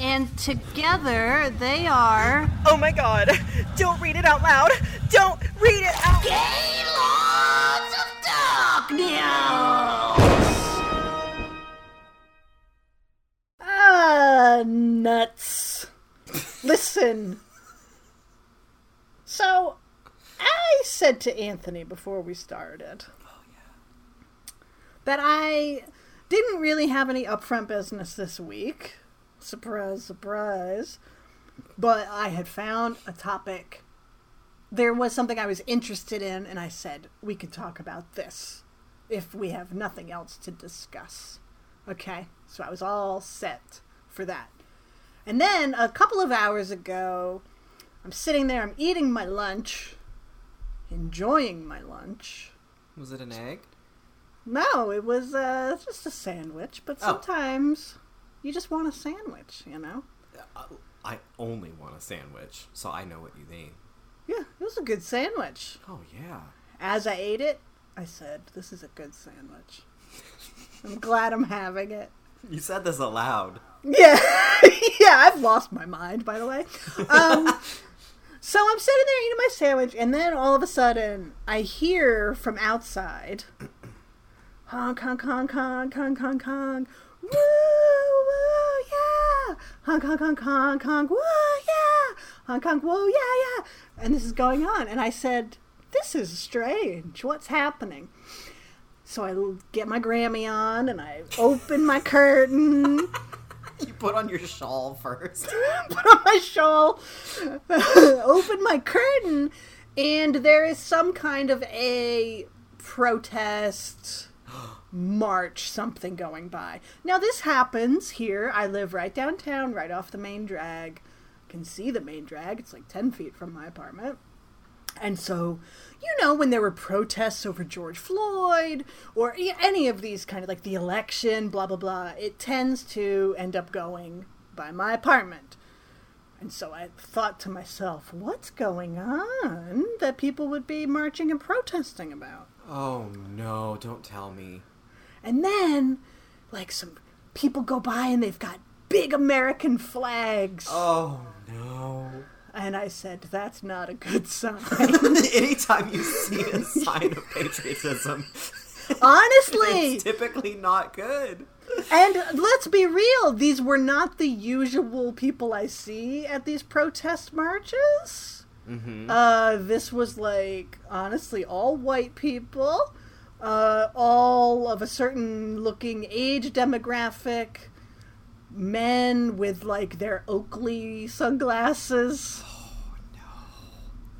And together they are. Oh my god! Don't read it out loud! Don't read it out Gaylords of Darkness! Ah, nuts. Listen. So, I said to Anthony before we started oh, yeah. that I didn't really have any upfront business this week. Surprise, surprise. But I had found a topic. There was something I was interested in, and I said, we could talk about this if we have nothing else to discuss. Okay? So I was all set for that. And then a couple of hours ago, I'm sitting there, I'm eating my lunch, enjoying my lunch. Was it an egg? No, it was uh, just a sandwich, but Oh. You just want a sandwich, you know? I only want a sandwich, so I know what you mean. Yeah, it was a good sandwich. Oh yeah. As I ate it, I said, This is a good sandwich. I'm glad I'm having it. You said this aloud. Yeah, yeah, I've lost my mind, by the way. Um, so I'm sitting there eating my sandwich, and then all of a sudden, I hear from outside, honk, honk, honk, honk, honk, honk, honk, woo, woo, yeah, honk, honk, honk, honk, honk, woo, yeah, honk, honk, woo, yeah, yeah, and this is going on, and I said, this is strange. What's happening? So I get my Grammy on, and I open my curtain. You put on your shawl first. put on my shawl, open my curtain, and there is some kind of a protest, march, something going by. Now, this happens here. I live right downtown, right off the main drag. I can see the main drag. It's like 10 feet from my apartment. And so, you know, when there were protests over George Floyd or any of these kind of like the election, blah, blah, blah, it tends to end up going by my apartment. And so I thought to myself, what's going on that people would be marching and protesting about? Oh no, don't tell me. And then, like, some people go by and they've got big American flags. Oh no. And I said, that's not a good sign. Anytime you see a sign of patriotism, Honestly! it's typically not good. And let's be real, these were not the usual people I see at these protest marches. Mm-hmm. Uh, this was like, honestly, all white people, uh, all of a certain looking age demographic, men with like their Oakley sunglasses.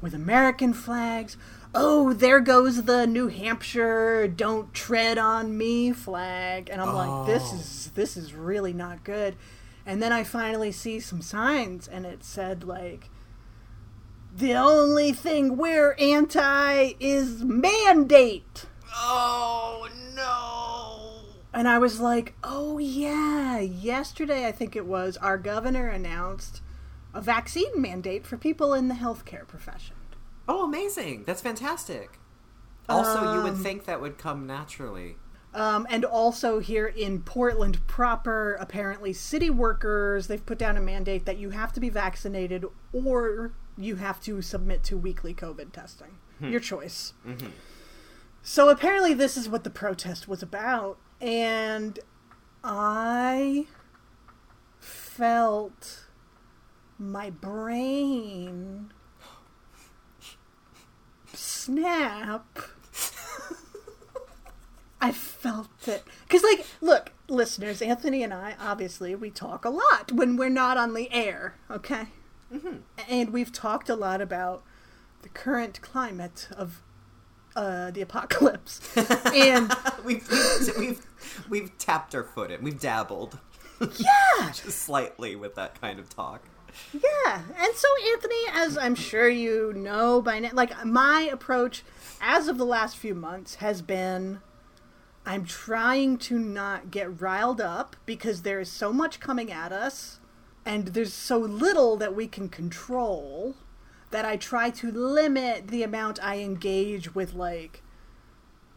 With American flags. Oh, there goes the New Hampshire "Don't Tread on Me" flag, and I'm like, this Oh. is this is really not good. And then I finally see some signs, and it said like, the only thing we're anti is mandate. Oh no. And I was like, oh yeah, yesterday I think it was, our governor announced a vaccine mandate for people in the healthcare profession. Oh, amazing. That's fantastic. Also, you would Um, think that would come naturally. Um, and also here in Portland proper, apparently city workers, they've put down a mandate that you have to be vaccinated or you have to submit to weekly COVID testing. Your choice. So apparently this is what the protest was about. And I felt my brain snap. I felt it. Because, like, look, listeners, Anthony and I, obviously, we talk a lot when we're not on the air, okay? Mm-hmm. And we've talked a lot about the current climate of uh, the apocalypse. and, we've, we've, we've, we've tapped our foot in. We've dabbled yeah! just slightly with that kind of talk. Yeah, and so Anthony, as I'm sure you know by now, like my approach as of the last few months has been I'm trying to not get riled up because there is so much coming at us and there's so little that we can control that I try to limit the amount I engage with like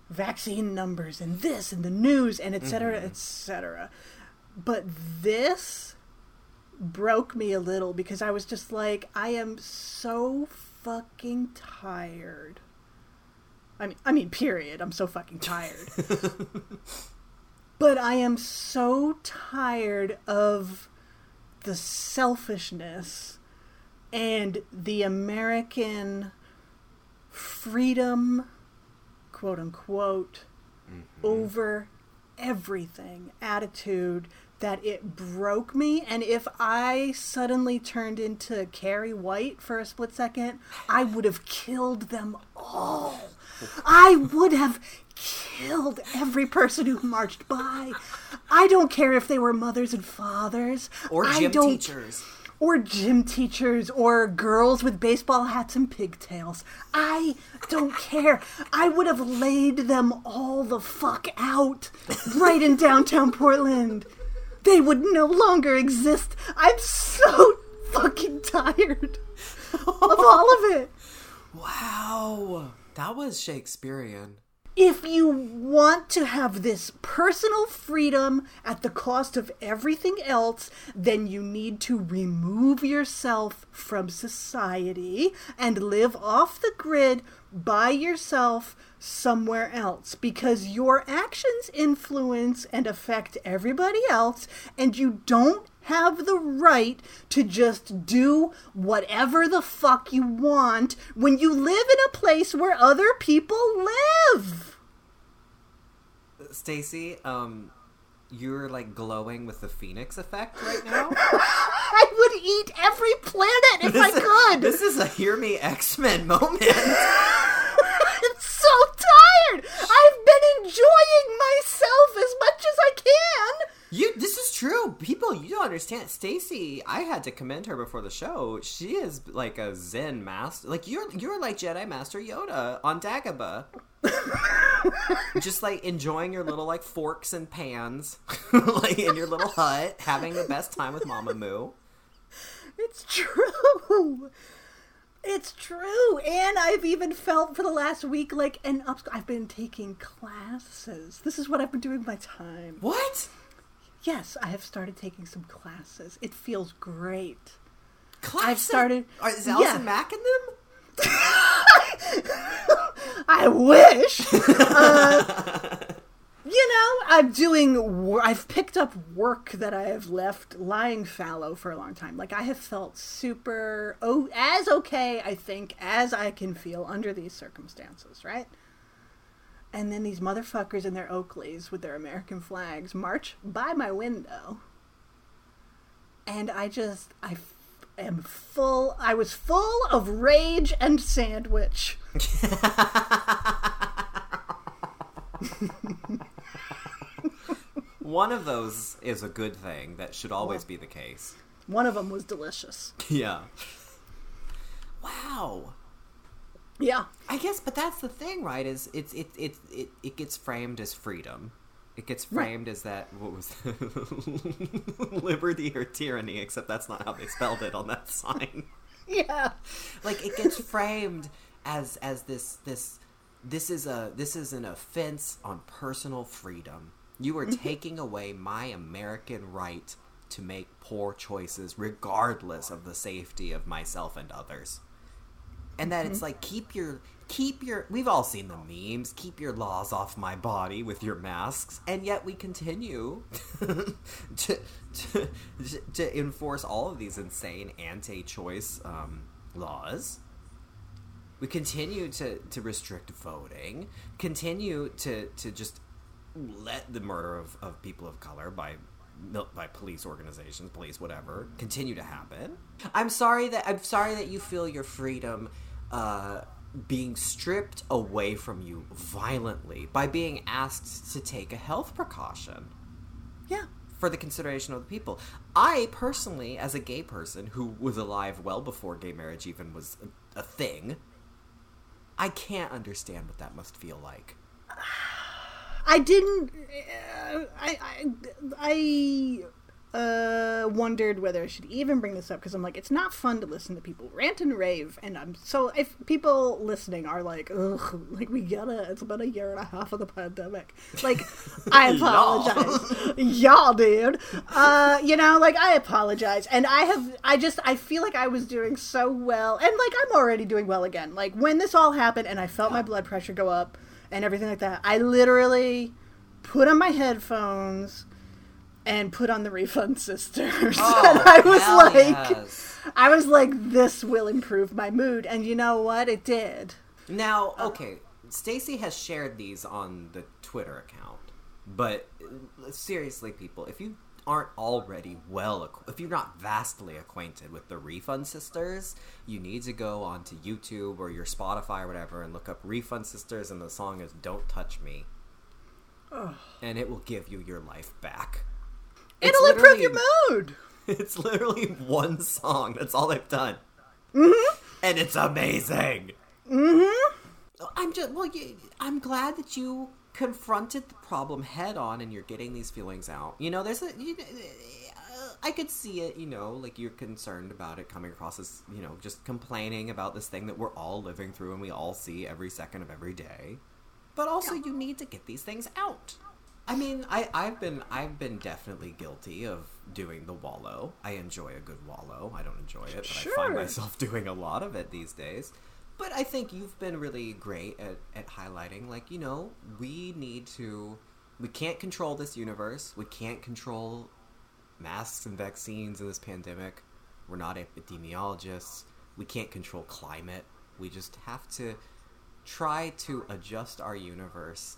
vaccine numbers and this and the news and etc cetera, mm-hmm. etc but this broke me a little because I was just like, I am so fucking tired. I mean, I mean, period. I'm so fucking tired. but I am so tired of the selfishness and the American freedom, quote unquote, mm-hmm. over everything attitude that it broke me. And if I suddenly turned into Carrie White for a split second, I would have killed them all. I would have killed every person who marched by. I don't care if they were mothers and fathers or gym teachers. Or gym teachers, or girls with baseball hats and pigtails. I don't care. I would have laid them all the fuck out right in downtown Portland they would no longer exist. I'm so fucking tired of all of it. Wow. That was Shakespearean. If you want to have this personal freedom at the cost of everything else, then you need to remove yourself from society and live off the grid by yourself somewhere else because your actions influence and affect everybody else, and you don't have the right to just do whatever the fuck you want when you live in a place where other people live. Stacie, um, you're like glowing with the phoenix effect right now. I would eat every planet if this I could. Is, this is a hear me X Men moment. It's so tired. I've been enjoying myself as much as I can. You this is true. People, you don't understand. Stacie, I had to commend her before the show. She is like a Zen master. Like you're you're like Jedi Master Yoda on Dagobah. Just like enjoying your little like forks and pans like in your little hut, having the best time with Mama Moo. It's true. It's true, and I've even felt for the last week like an up. I've been taking classes. This is what I've been doing my time. What? Yes, I have started taking some classes. It feels great. Classes? I've started. Are, is Allison yeah. Mack in them? I wish. uh, you know, I'm doing. I've picked up work that I have left lying fallow for a long time. Like I have felt super oh as okay, I think, as I can feel under these circumstances, right? And then these motherfuckers in their Oakleys with their American flags march by my window, and I just I am full. I was full of rage and sandwich. One of those is a good thing. That should always be the case. One of them was delicious. Yeah. Wow. Yeah. I guess, but that's the thing, right? Is it's it it it, it gets framed as freedom. It gets framed as that what was liberty or tyranny, except that's not how they spelled it on that sign. Yeah. Like it gets framed as as this this this is a this is an offense on personal freedom. You are mm-hmm. taking away my American right to make poor choices regardless of the safety of myself and others. And that mm-hmm. it's like keep your keep your we've all seen the memes, keep your laws off my body with your masks, and yet we continue to, to to enforce all of these insane anti-choice um, laws we continue to, to restrict voting, continue to, to just let the murder of, of people of color by by police organizations, police whatever, continue to happen. I'm sorry that I'm sorry that you feel your freedom uh, being stripped away from you violently by being asked to take a health precaution. Yeah. for the consideration of the people. I personally, as a gay person who was alive well before gay marriage even was a, a thing, I can't understand what that must feel like. I didn't. Uh, I I I uh, wondered whether I should even bring this up because I'm like, it's not fun to listen to people rant and rave, and I'm so if people listening are like, ugh, like we gotta, it's about a year and a half of the pandemic. Like, I apologize, y'all, dude. Uh, you know, like I apologize, and I have, I just, I feel like I was doing so well, and like I'm already doing well again. Like when this all happened, and I felt my blood pressure go up and everything like that, I literally put on my headphones and put on the refund sisters. Oh, and I was like yes. I was like this will improve my mood and you know what? It did. Now, okay, Stacie has shared these on the Twitter account, but uh, seriously, people, if you aren't already well, acqu- if you're not vastly acquainted with the Refund Sisters, you need to go onto YouTube or your Spotify or whatever and look up Refund Sisters, and the song is "Don't Touch Me," and it will give you your life back. It's It'll improve your mood. It's literally one song. That's all they've done, Mm-hmm. and it's amazing. Mm-hmm. I'm just well. You, I'm glad that you confronted the problem head on, and you're getting these feelings out. You know, there's a. You, uh, I could see it. You know, like you're concerned about it coming across as you know just complaining about this thing that we're all living through and we all see every second of every day. But also, you need to get these things out. I mean, I, I've been I've been definitely guilty of doing the wallow. I enjoy a good wallow. I don't enjoy it, but I find myself doing a lot of it these days. But I think you've been really great at, at highlighting, like, you know, we need to. We can't control this universe. We can't control masks and vaccines in this pandemic. We're not epidemiologists. We can't control climate. We just have to try to adjust our universe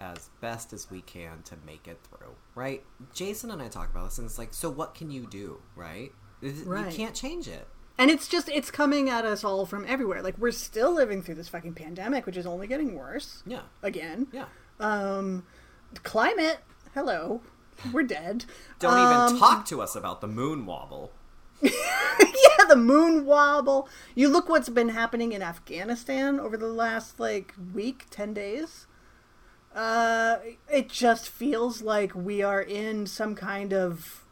as best as we can to make it through, right? Jason and I talk about this, and it's like, so what can you do, right? Right. You can't change it. And it's just it's coming at us all from everywhere. Like we're still living through this fucking pandemic, which is only getting worse. Yeah. Again. Yeah. Um climate, hello. We're dead. Don't Um, even talk to us about the moon wobble. yeah, the moon wobble. You look what's been happening in Afghanistan over the last like week, 10 days. Uh it just feels like we are in some kind of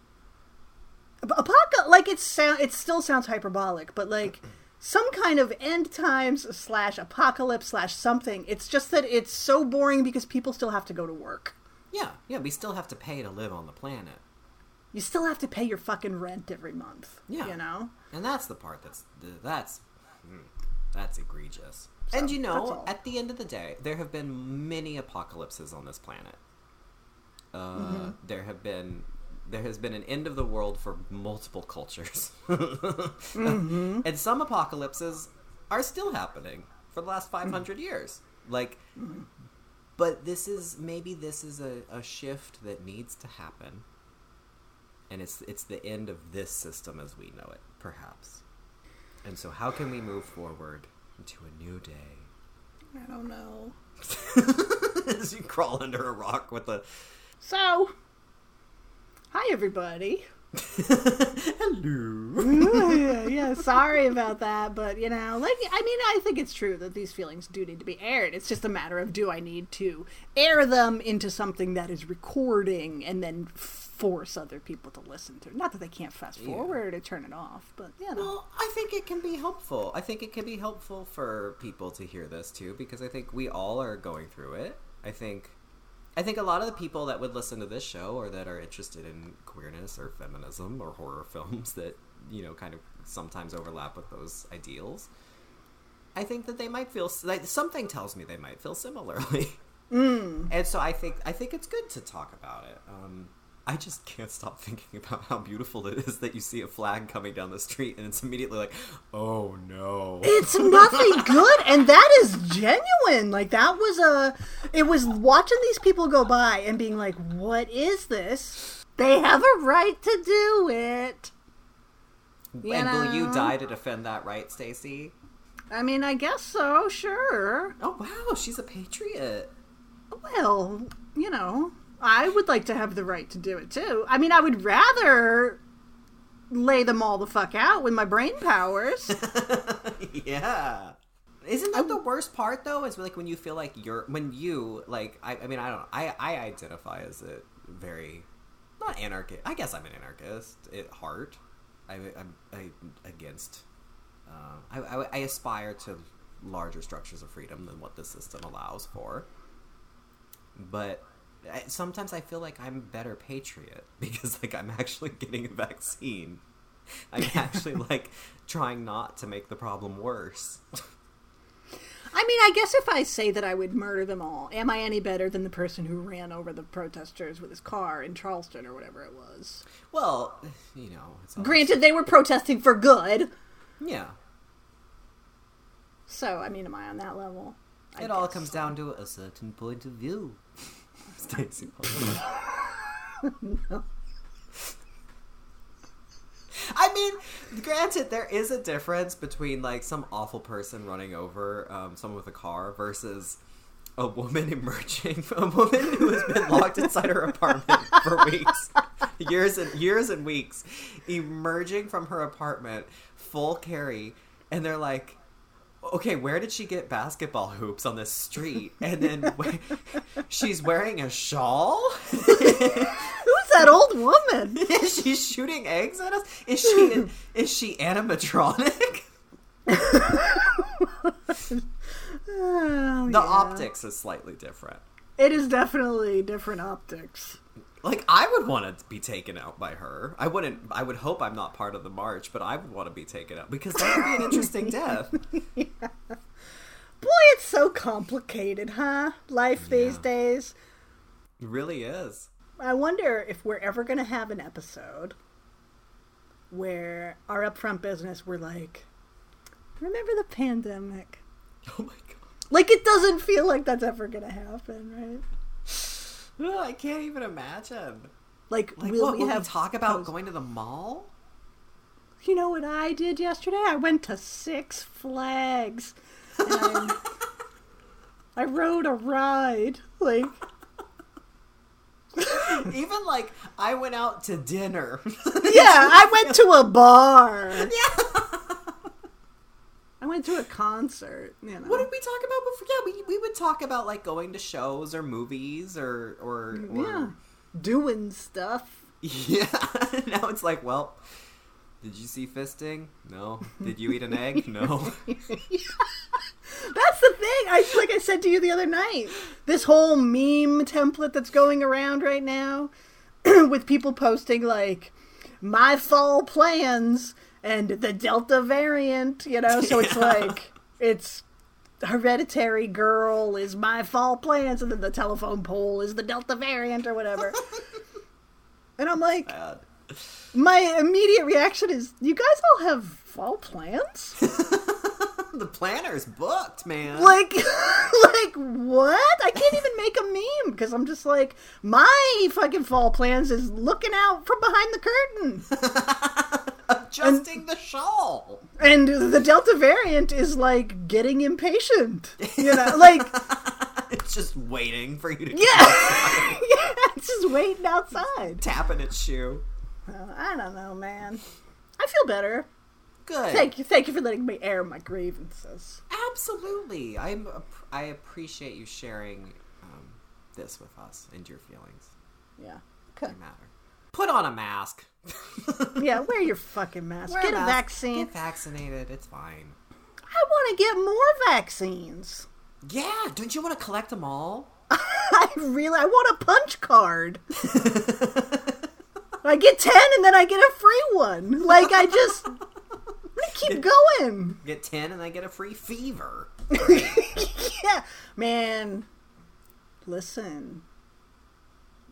apocalypse like it sound it still sounds hyperbolic, but like some kind of end times slash apocalypse slash something. It's just that it's so boring because people still have to go to work. Yeah, yeah, we still have to pay to live on the planet. You still have to pay your fucking rent every month. Yeah. You know? And that's the part that's that's mm, that's egregious. So, and you know, at the end of the day, there have been many apocalypses on this planet. Uh, Mm-hmm. There have been there has been an end of the world for multiple cultures, Mm-hmm. and some apocalypses are still happening for the last Mm-hmm. five hundred years. Like, but this is maybe this is a, a shift that needs to happen, and it's it's the end of this system as we know it, perhaps. And so, how can we move forward into a new day? I don't know. As you crawl under a rock with a So, hi everybody. hello. yeah, yeah, sorry about that, but you know, like I mean, I think it's true that these feelings do need to be aired. It's just a matter of do I need to air them into something that is recording and then force other people to listen to. Not that they can't fast forward or turn it off, but you know. Well, I think it can be helpful. I think it can be helpful for people to hear this too, because I think we all are going through it. I think, I think a lot of the people that would listen to this show or that are interested in queerness or feminism or horror films that you know kind of sometimes overlap with those ideals. I think that they might feel like something tells me they might feel similarly, and so I think I think it's good to talk about it. Um, I just can't stop thinking about how beautiful it is that you see a flag coming down the street and it's immediately like, oh no. it's nothing good and that is genuine like that was a it was watching these people go by and being like what is this they have a right to do it you and will you die to defend that right, Stacie? i mean i guess so sure Oh wow, she's a patriot. well you know I would like to have the right to do it too. I mean, I would rather lay them all the fuck out with my brain powers. yeah. Isn't that the worst part though? Is like when you feel like you're when you like I, I mean I don't I I identify as a very not anarchist. I guess I'm an anarchist at heart. I I'm I, against. Uh, I, I I aspire to larger structures of freedom than what the system allows for. But I, sometimes I feel like I'm a better patriot because like I'm actually getting a vaccine. I'm actually like trying not to make the problem worse. I mean, I guess if I say that I would murder them all, am I any better than the person who ran over the protesters with his car in Charleston or whatever it was? Well, you know, always- Granted, they were protesting for good. yeah. So, I mean, am I on that level? I It all comes down to a certain point of view. Stacie I mean, granted, there is a difference between like some awful person running over um, someone with a car versus a woman emerging, from a woman who has been locked inside her apartment for weeks, years and years and weeks, emerging from her apartment full Carrie, and they're like, okay, where did she get basketball hoops on the street? And then she's wearing a shawl. Who's that old woman? Is she shooting eggs at us? Is she is she animatronic? Oh, The yeah. optics is slightly different. It is definitely different optics. Like I would want to be taken out by her. I wouldn't. I would hope I'm not part of the march, but I would want to be taken out because that would be an interesting death. Boy, it's so complicated, huh? Life these days. It really is. I wonder if we're ever going to have an episode where our upfront business we're like, remember the pandemic? Oh my god. Like it doesn't feel like that's ever going to happen, right? I can't even imagine. Like, Like, will what we will have we talk about post- going to the mall? You know what I did yesterday? I went to Six Flags. And I rode a ride. Like, Even like I went out to dinner. yeah, I went to a bar. I went to a concert. You know. What did we talk about before? Yeah, we, we would talk about like going to shows or movies or or, or yeah, doing stuff. Yeah. now it's like, well, did you see fisting? No. Did you eat an egg? No. That's the thing. I like I said to you the other night. This whole meme template that's going around right now, with people posting like my fall plans and the Delta variant. You know, so it's Yeah. like it's hereditary girl is my fall plans, and then the telephone pole is the Delta variant or whatever. and I'm like, Bad. my immediate reaction is, you guys all have fall plans? the planner's booked, man. like like what i can't even make a meme because i'm just like my fucking fall plans is looking out from behind the curtain Adjusting the shawl. and the delta variant is like getting impatient you know like it's just waiting for you to yeah yeah it's just waiting outside tapping its shoe. Uh, i don't know man i feel better Good. thank you thank you for letting me air my grievances Absolutely. I'm. I appreciate you sharing um, this with us and your feelings. yeah okay matter. Put on a mask. Yeah wear your fucking mask Wear get a mask. vaccine Get vaccinated. It's fine. i want to get more vaccines Yeah. Don't you want to collect them all? I really I want a punch card. I get ten and then I get a free one. Like I just I'm gonna keep going. Get ten and I get a free fever. yeah. Man. Listen.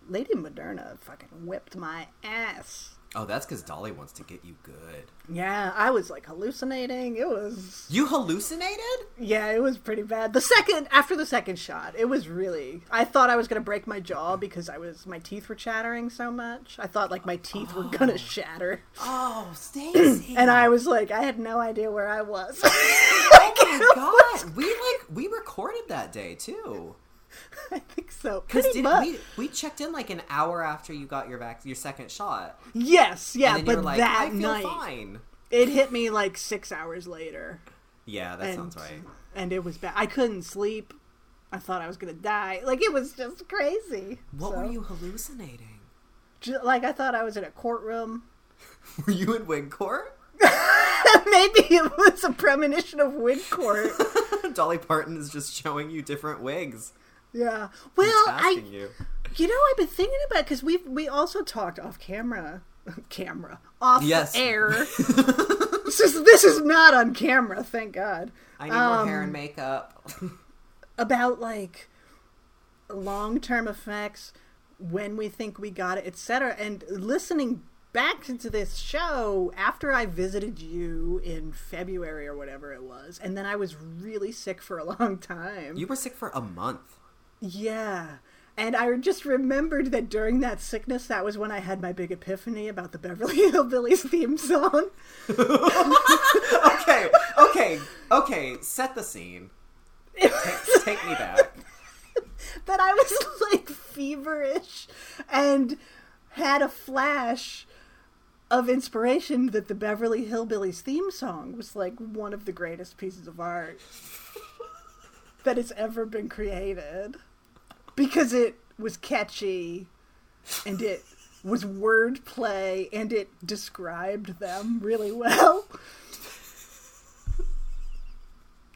Lady Moderna fucking whipped my ass. Oh, that's because Dolly wants to get you good. Yeah, I was like hallucinating. It was You hallucinated? yeah, it was pretty bad. The second after the second shot, it was really I thought I was gonna break my jaw because I was my teeth were chattering so much. I thought like my teeth were gonna oh. shatter. Oh, Stacie. And I was like, I had no idea where I was. Oh my god. We like we recorded that day too. I think so. Because Pretty much. we we checked in like an hour after you got your vac- your second shot, Yes, yeah, and then you but were like, that I feel night fine. it hit me like six hours later. Yeah, that and, sounds right. And it was bad. I couldn't sleep. I thought I was gonna die. Like it was just crazy. What So, were you hallucinating? ju- Like I thought I was in a courtroom. Were you in wig court? Maybe it was a premonition of wig court. Dolly Parton is just showing you different wigs. Yeah. Well, I you. You know, I've been thinking about because we we also talked off camera, camera off Yes. air. this is this is not on camera, thank God. I need more hair Um, and makeup. About like long term effects, when we think we got it, etc. And listening back into this show after I visited you in February or whatever it was, and then I was really sick for a long time. you were sick for a month. Yeah. And I just remembered that during that sickness, that was when I had my big epiphany about the Beverly Hillbillies theme song. okay, okay, okay. Set the scene. Take, take me back. that I was like feverish and had a flash of inspiration that the Beverly Hillbillies theme song was like one of the greatest pieces of art that has ever been created because it was catchy and it was wordplay and it described them really well.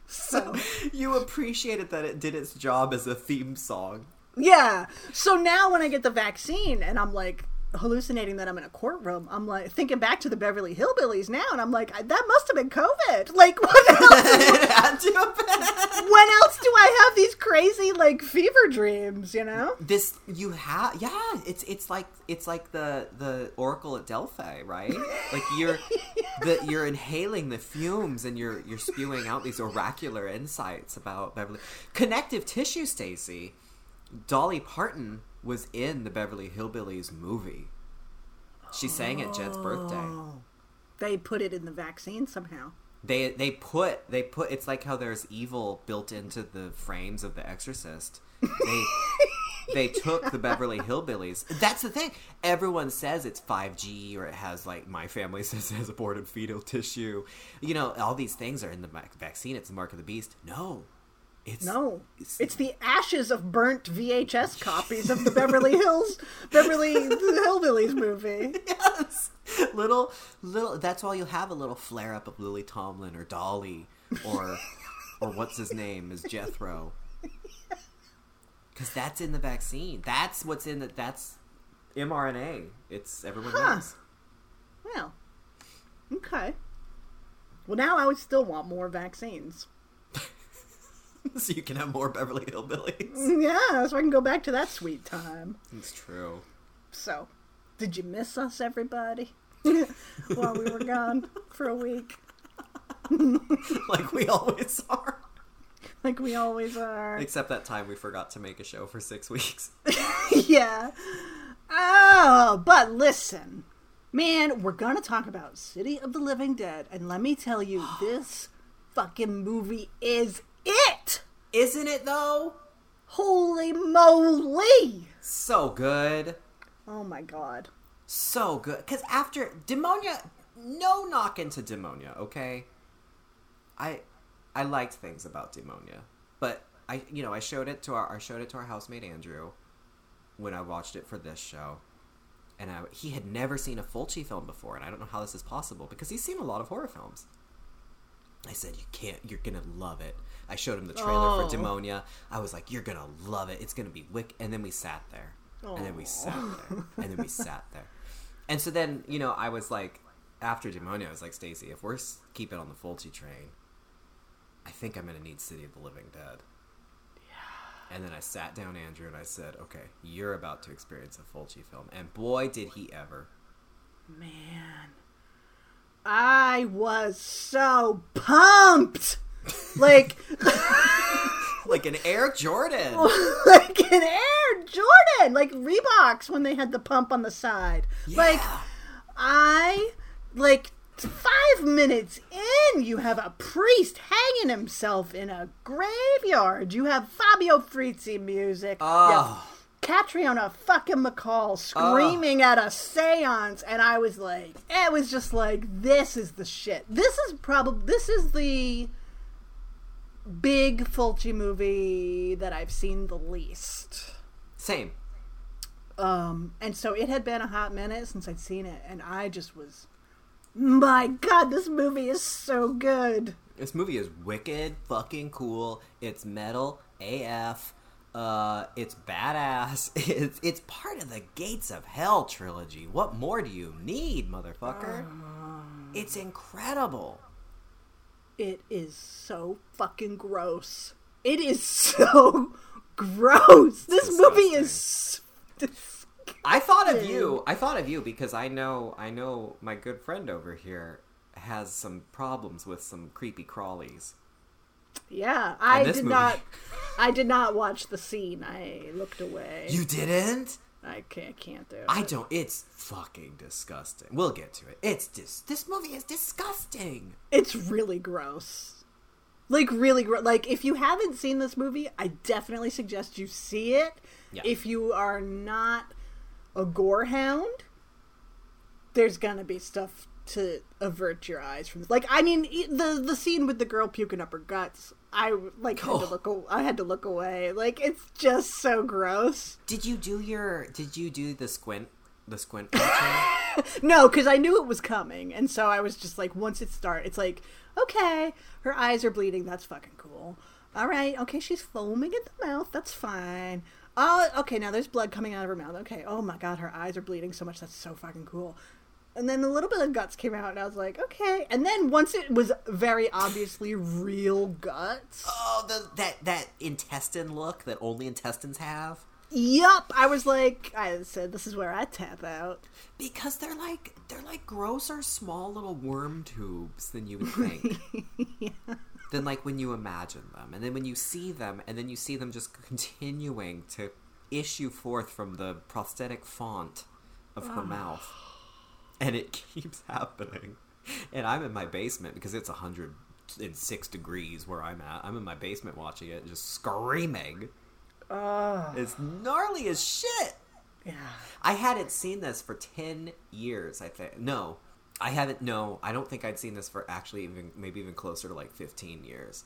So You appreciated that it did its job as a theme song. Yeah. So now when I get the vaccine and I'm like hallucinating that I'm in a courtroom, I'm like thinking back to the Beverly Hillbillies now, and I'm like, that must have been COVID. Like, what else? it had to have been. when else do I have these crazy like fever dreams? You know? This you have, yeah. It's it's like it's like the the Oracle at Delphi, right? Like you're the you're inhaling the fumes and you're you're spewing out these oracular insights about Beverly connective tissue. Stacie, Dolly Parton was in the Beverly Hillbillies movie. She sang at Jed's birthday. Oh. They put it in the vaccine somehow. They they put they put it's like how there's evil built into the frames of The Exorcist. They they took the Beverly Hillbillies. That's the thing. Everyone says it's 5G or it has like my family says it has aborted fetal tissue. You know, all these things are in the vaccine. It's the mark of the beast. No. It's No, it's the ashes of burnt VHS copies of the Beverly Hills Beverly Hillbillies movie. yes. Little little that's why you'll have a little flare up of Lily Tomlin or Dolly or or what's his name is Jethro. Cuz that's in the vaccine. That's what's in the that's mRNA. It's everyone Huh. knows. Well, okay. Well, now I would still want more vaccines. so you can have more Beverly Hillbillies. Mm, yeah, so I can go back to that sweet time. It's true. So, did you miss us, everybody? While we were gone for a week, like we always are. like we always are. Except that time we forgot to make a show for 6 weeks. yeah. Oh, but listen, man, we're gonna talk about City of the Living Dead, and let me tell you, this fucking movie is it. Isn't it though? Holy moly! So good. Oh my god. so good because after demonia no knock into demonia okay i i liked things about demonia but i you know i showed it to our i showed it to our housemate andrew when i watched it for this show and I, he had never seen a fulci film before and i don't know how this is possible because he's seen a lot of horror films i said you can't you're gonna love it i showed him the trailer Oh. for demonia i was like you're gonna love it it's gonna be wick and then we sat there and then we sat there and then we sat there and so then, you know, I was like, after Demonia, I was like, Stacie, if we're keeping on the Fulci train, I think I'm going to need City of the Living Dead. Yeah. And then I sat down Andrew and I said, okay, you're about to experience a Fulci film. And boy, did he ever. Man. I was so pumped. Like Like an Air Jordan. like an Air Jordan, like Reeboks when they had the pump on the side. Like I like five minutes in, you have a priest hanging himself in a graveyard. You have Fabio Frizzi music. Oh. Catriona fucking MacColl oh. screaming at a seance, and I was like, it was just like, this is the shit. This is probably, this is the big Fulci movie that I've seen the least. Same. Um, and so it had been a hot minute since I'd seen it, and I just was, my god, this movie is so good. This movie is wicked, fucking cool. It's metal AF. Uh, it's badass. It's it's part of the Gates of Hell trilogy. What more do you need, motherfucker? It's incredible. It is so fucking gross. It is so gross. This movie is. I thought of you. I thought of you because I know I know my good friend over here has some problems with some creepy crawlies. Yeah, I did movie- not. I did not watch the scene. I looked away. You didn't? I can't. I can't do it. I don't. It's fucking disgusting. We'll get to it. It's dis. This movie is disgusting. It's really gross. Like really gross. Like if you haven't seen this movie, I definitely suggest you see it. Yeah. If you are not a gore hound, there's gonna be stuff to avert your eyes from. Like I mean, the the scene with the girl puking up her guts. I like had to Oh. look. I had to look away. Like it's just so gross. Did you do your? Did you do the squint? The squint? No, because I knew it was coming, and so I was just like, once it starts, it's like, okay, her eyes are bleeding. That's fucking cool. All right, okay, she's foaming at the mouth. That's fine. Oh, okay, now there's blood coming out of her mouth. Okay, oh my god, her eyes are bleeding so much. That's so fucking cool. And then a little bit of guts came out, and I was like, okay. And then once it was very obviously real guts, oh, the that that intestine look that only intestines have. yup, I was like, I said, this is where I tap out. Because they're like they're like grosser, small little worm tubes than you would think. Than like when you imagine them, and then when you see them, and then you see them just continuing to issue forth from the prosthetic font of her mouth, and it keeps happening. And I'm in my basement because it's hundred and six degrees where I'm at. I'm in my basement watching it, just screaming. Oh, It's gnarly as shit. yeah. I hadn't seen this for 10 years, I think. No, I haven't. No, I don't think I'd seen this for actually even, maybe even closer to like 15 years.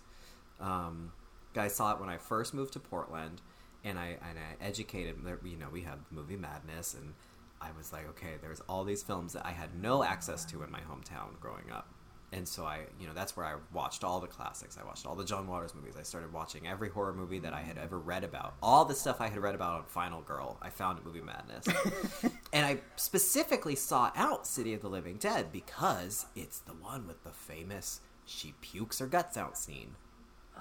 Um, I saw it when I first moved to Portland, and I, and I educated, you know, we had Movie Madness, and I was like, okay, there's all these films that I had no access to in my hometown growing up. And so I, you know, that's where I watched all the classics. I watched all the John Waters movies. I started watching every horror movie that I had ever read about. All the stuff I had read about on Final Girl, I found at Movie Madness. and I specifically sought out City of the Living Dead because it's the one with the famous she pukes her guts out scene. Oh.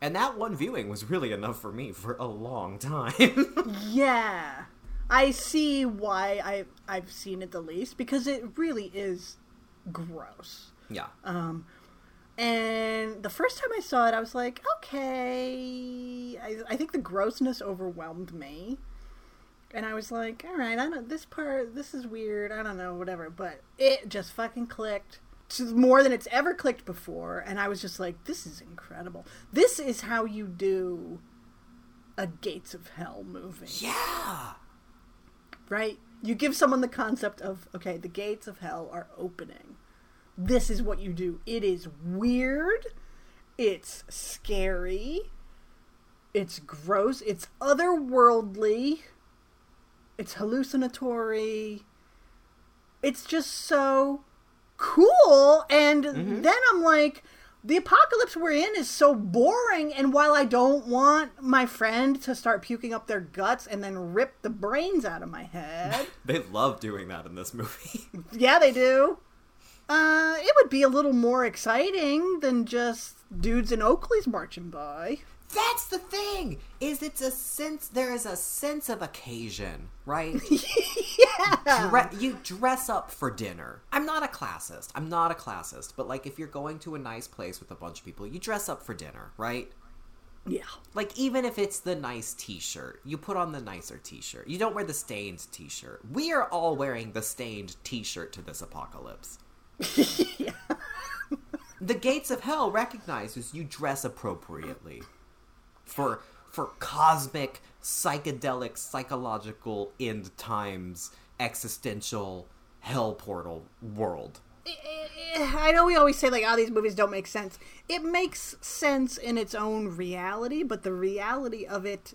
And that one viewing was really enough for me for a long time. Yeah. I see why I I've seen it the least because it really is gross. yeah. Um, And the first time I saw it, I was like, okay. I, I think the grossness overwhelmed me, and I was like, all right, I don't. This part, this is weird. I don't know, whatever. But it just fucking clicked more than it's ever clicked before, and I was just like, this is incredible. This is how you do a Gates of Hell movie yeah. Right? You give someone the concept of, okay, the gates of hell are opening. This is what you do. It is weird. It's scary. It's gross. It's otherworldly. It's hallucinatory. It's just so cool. And mm-hmm. then I'm like, the apocalypse we're in is so boring. And while I don't want my friend to start puking up their guts and then rip the brains out of my head, They love doing that in this movie. yeah, they do. Uh, it would be a little more exciting than just dudes in Oakley's marching by. That's the thing. Is it's a sense there is a sense of occasion, right? yeah. Dre- you dress up for dinner. I'm not a classist. I'm not a classist, but like if you're going to a nice place with a bunch of people, you dress up for dinner, right? Yeah. Like even if it's the nice t-shirt, you put on the nicer t-shirt. You don't wear the stained t-shirt. We are all wearing the stained t-shirt to this apocalypse. The the gates of hell recognizes you dress appropriately for for cosmic, psychedelic, psychological end times, existential hell portal world. I know we always say like, "Oh, these movies don't make sense." It makes sense in its own reality, but the reality of it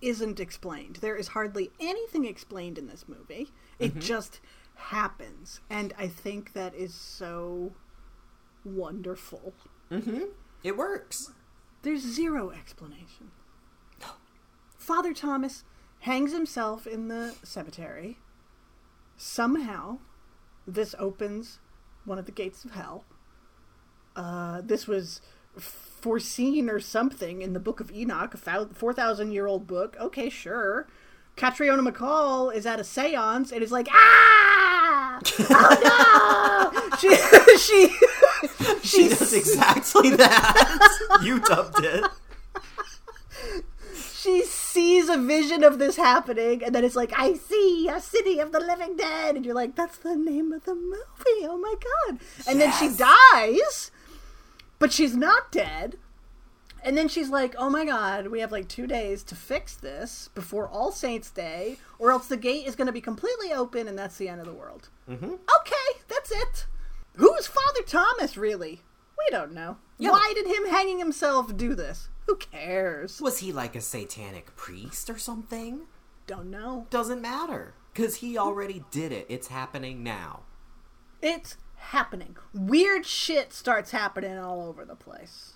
isn't explained. There is hardly anything explained in this movie. It mm-hmm. just happens, and I think that is so wonderful. Mm-hmm. It works. There's zero explanation. No. Father Thomas hangs himself in the cemetery. Somehow, this opens one of the gates of hell. Uh, this was foreseen or something in the Book of Enoch, a 4,000 year old book. Okay, sure. Catriona MacColl is at a seance and is like, ah! Oh no! she, she, She does exactly that. you dubbed it. she sees a vision of this happening and then it's like i see a city of the living dead. And you're like that's the name of the movie. Oh my god. And then she dies but she's not dead. And then she's like oh my god we have like two days to fix this before all saints day or else the gate is going to be completely open and that's the end of the world. Mm-hmm. okay that's it who's father thomas really we don't know Yeah. why did him hanging himself do this who cares Was he like a satanic priest or something? don't know Doesn't matter. Because he already did it. It's happening now. It's happening. Weird shit starts happening all over the place.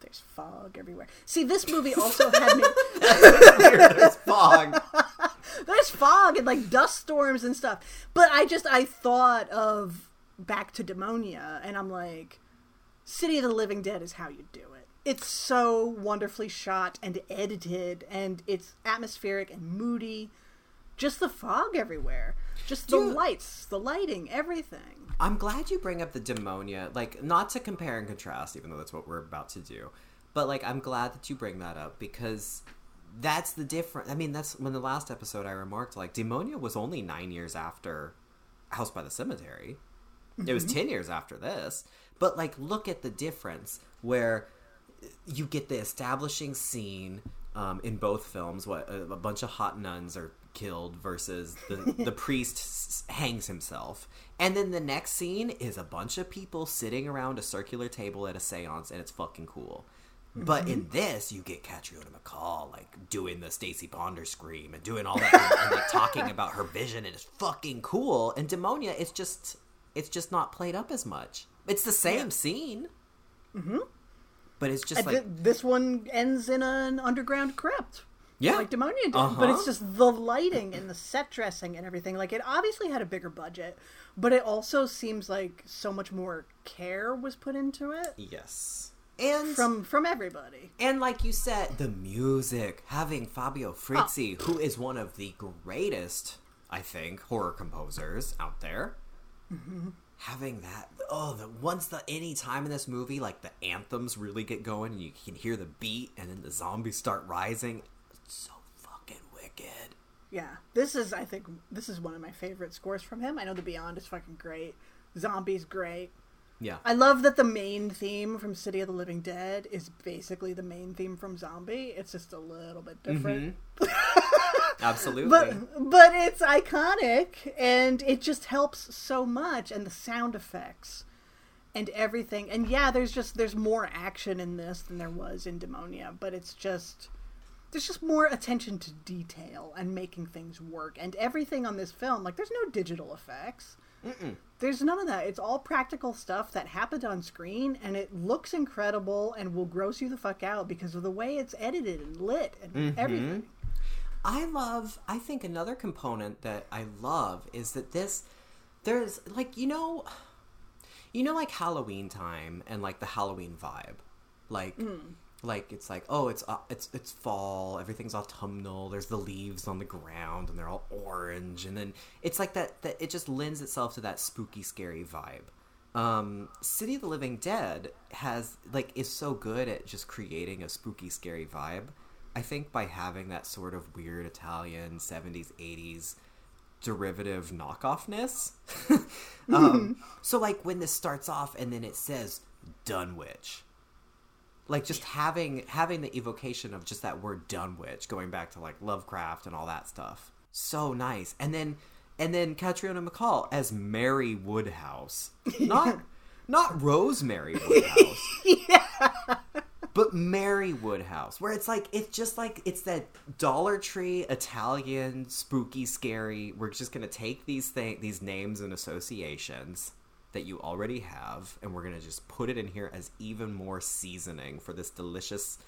There's fog everywhere. See, this movie also had me. There's fog. There's fog and like dust storms and stuff. But I just I thought of Back to Demonia, and I'm like, City of the Living Dead is how you do it. It's so wonderfully shot and edited, and it's atmospheric and moody. Just the fog everywhere. Just the Dude. lights, the lighting, everything. I'm glad you bring up the demonia. Like, not to compare and contrast, even though that's what we're about to do. But, like, I'm glad that you bring that up because that's the difference. I mean, that's when the last episode I remarked, like, demonia was only nine years after House by the Cemetery. It was 10 years after this. But, like, look at the difference where you get the establishing scene um, in both films. What a, a bunch of hot nuns are killed versus the the priest s- hangs himself, and then the next scene is a bunch of people sitting around a circular table at a séance, and it's fucking cool. But in this, you get Catriona MacColl like doing the Stacie Ponder scream and doing all that, and, and, like talking about her vision, and it's fucking cool. And Demonia, it's just it's just not played up as much. It's the same scene. Mm-hmm. But it's just And like thi- this one ends in an underground crypt. yeah, Like Demonia did. Uh-huh. But it's just the lighting and the set dressing and everything. Like it obviously had a bigger budget, but it also seems like so much more care was put into it yes. And from from everybody. And like you said, the music, having Fabio Frizzi, who is one of the greatest, I think, horror composers out there, having that. Oh, the once the any time in this movie, like the anthems really get going, and you can hear the beat, and then the zombies start rising. It's so fucking wicked. Yeah. This is I think this is one of my favorite scores from him. I know the Beyond is fucking great. Zombies great. Yeah, I love that the main theme from City of the Living Dead is basically the main theme from Zombie. It's just a little bit different. Mm-hmm. absolutely. but but it's iconic and it just helps so much and the sound effects and everything and yeah there's just there's more action in this than there was in demonia but it's just there's just more attention to detail and making things work and everything on this film like there's no digital effects there's none of that. It's all practical stuff that happened on screen and it looks incredible and will gross you the fuck out because of the way it's edited and lit and mm-hmm. everything. I love I think another component that I love is that this there's like you know you know like Halloween time and like the Halloween vibe. Like mm. Like it's like oh it's uh, it's it's fall, everything's autumnal, there's the leaves on the ground and they're all orange and then it's like that that it just lends itself to that spooky scary vibe. Um City of the Living Dead has like is so good at just creating a spooky scary vibe. I think by having that sort of weird Italian 70s 80s derivative knockoffness. um, so like when this starts off and then it says Dunwich. Like just having having the evocation of just that word Dunwich, going back to like Lovecraft and all that stuff. So nice. And then and then Catriona MacColl as Mary Woodhouse. Not not Rosemary Woodhouse. But Mary Woodhouse, where it's like it's just like it's that Dollar Tree Italian spooky scary. We're just gonna take these thing these names and associations that you already have, and we're gonna just put it in here as even more seasoning for this delicious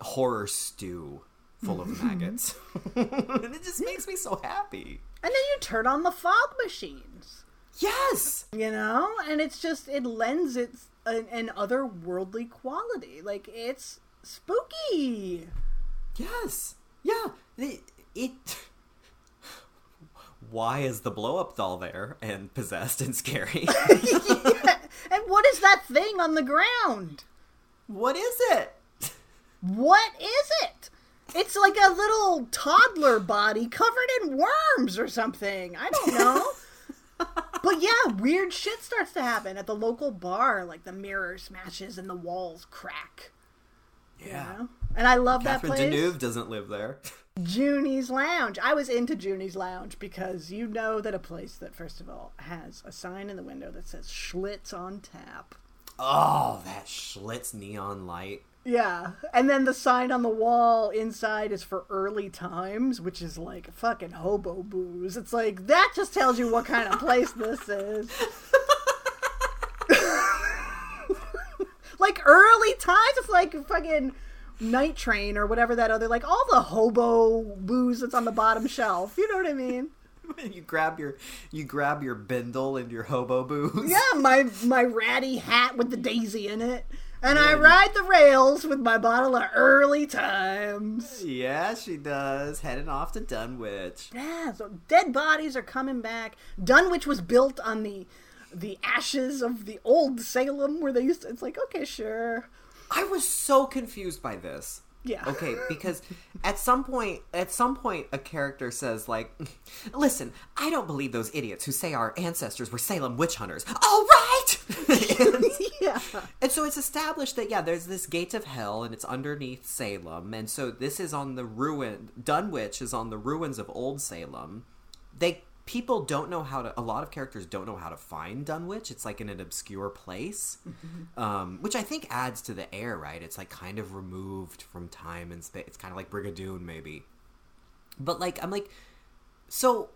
horror stew full of maggots. and it just makes me so happy. And then you turn on the fog machines, Yes. you know, and it's just it lends it an, an otherworldly quality. Like it's spooky. Yes. Yeah. It, it. Why is the blow up doll there and possessed and scary? And what is that thing on the ground? what is it? What is it? It's like a little toddler body covered in worms or something. I don't know. but yeah, weird shit starts to happen at the local bar. Like the mirror smashes and the walls crack. you know? And I love Catherine that place. Deneuve doesn't live there. Junie's Lounge. I was into Junie's Lounge because you know that a place that, first of all, has a sign in the window that says Schlitz on tap. Oh, that Schlitz neon light. Yeah. And then the sign on the wall inside is for early times, which is like fucking hobo booze. It's like, that just tells you what kind of place this is. like early times, it's like fucking Night Train or whatever that other, like all the hobo booze that's on the bottom shelf. You know what I mean? you grab your you grab your bindle and your hobo booze. Yeah, my my ratty hat with the daisy in it. And I ride the rails with my bottle of early times. Yeah, she does. Heading off to Dunwich. Yeah, so dead bodies are coming back. Dunwich was built on the the ashes of the old Salem where they used to it's like, okay, sure. I was so confused by this. Yeah. Okay, because at some point, at some point, a character says like, "Listen, I don't believe those idiots who say our ancestors were Salem witch hunters." All right. and, Yeah. and so it's established that yeah, there's this gate of hell, and it's underneath Salem, and so this is on the ruin. Dunwich is on the ruins of old Salem. They people don't know how to. A lot of characters don't know how to find Dunwich. It's like in an obscure place, um, which I think adds to the air. Right? It's like kind of removed from time and space. It's kind of like Brigadoon, maybe. But like, I'm like, so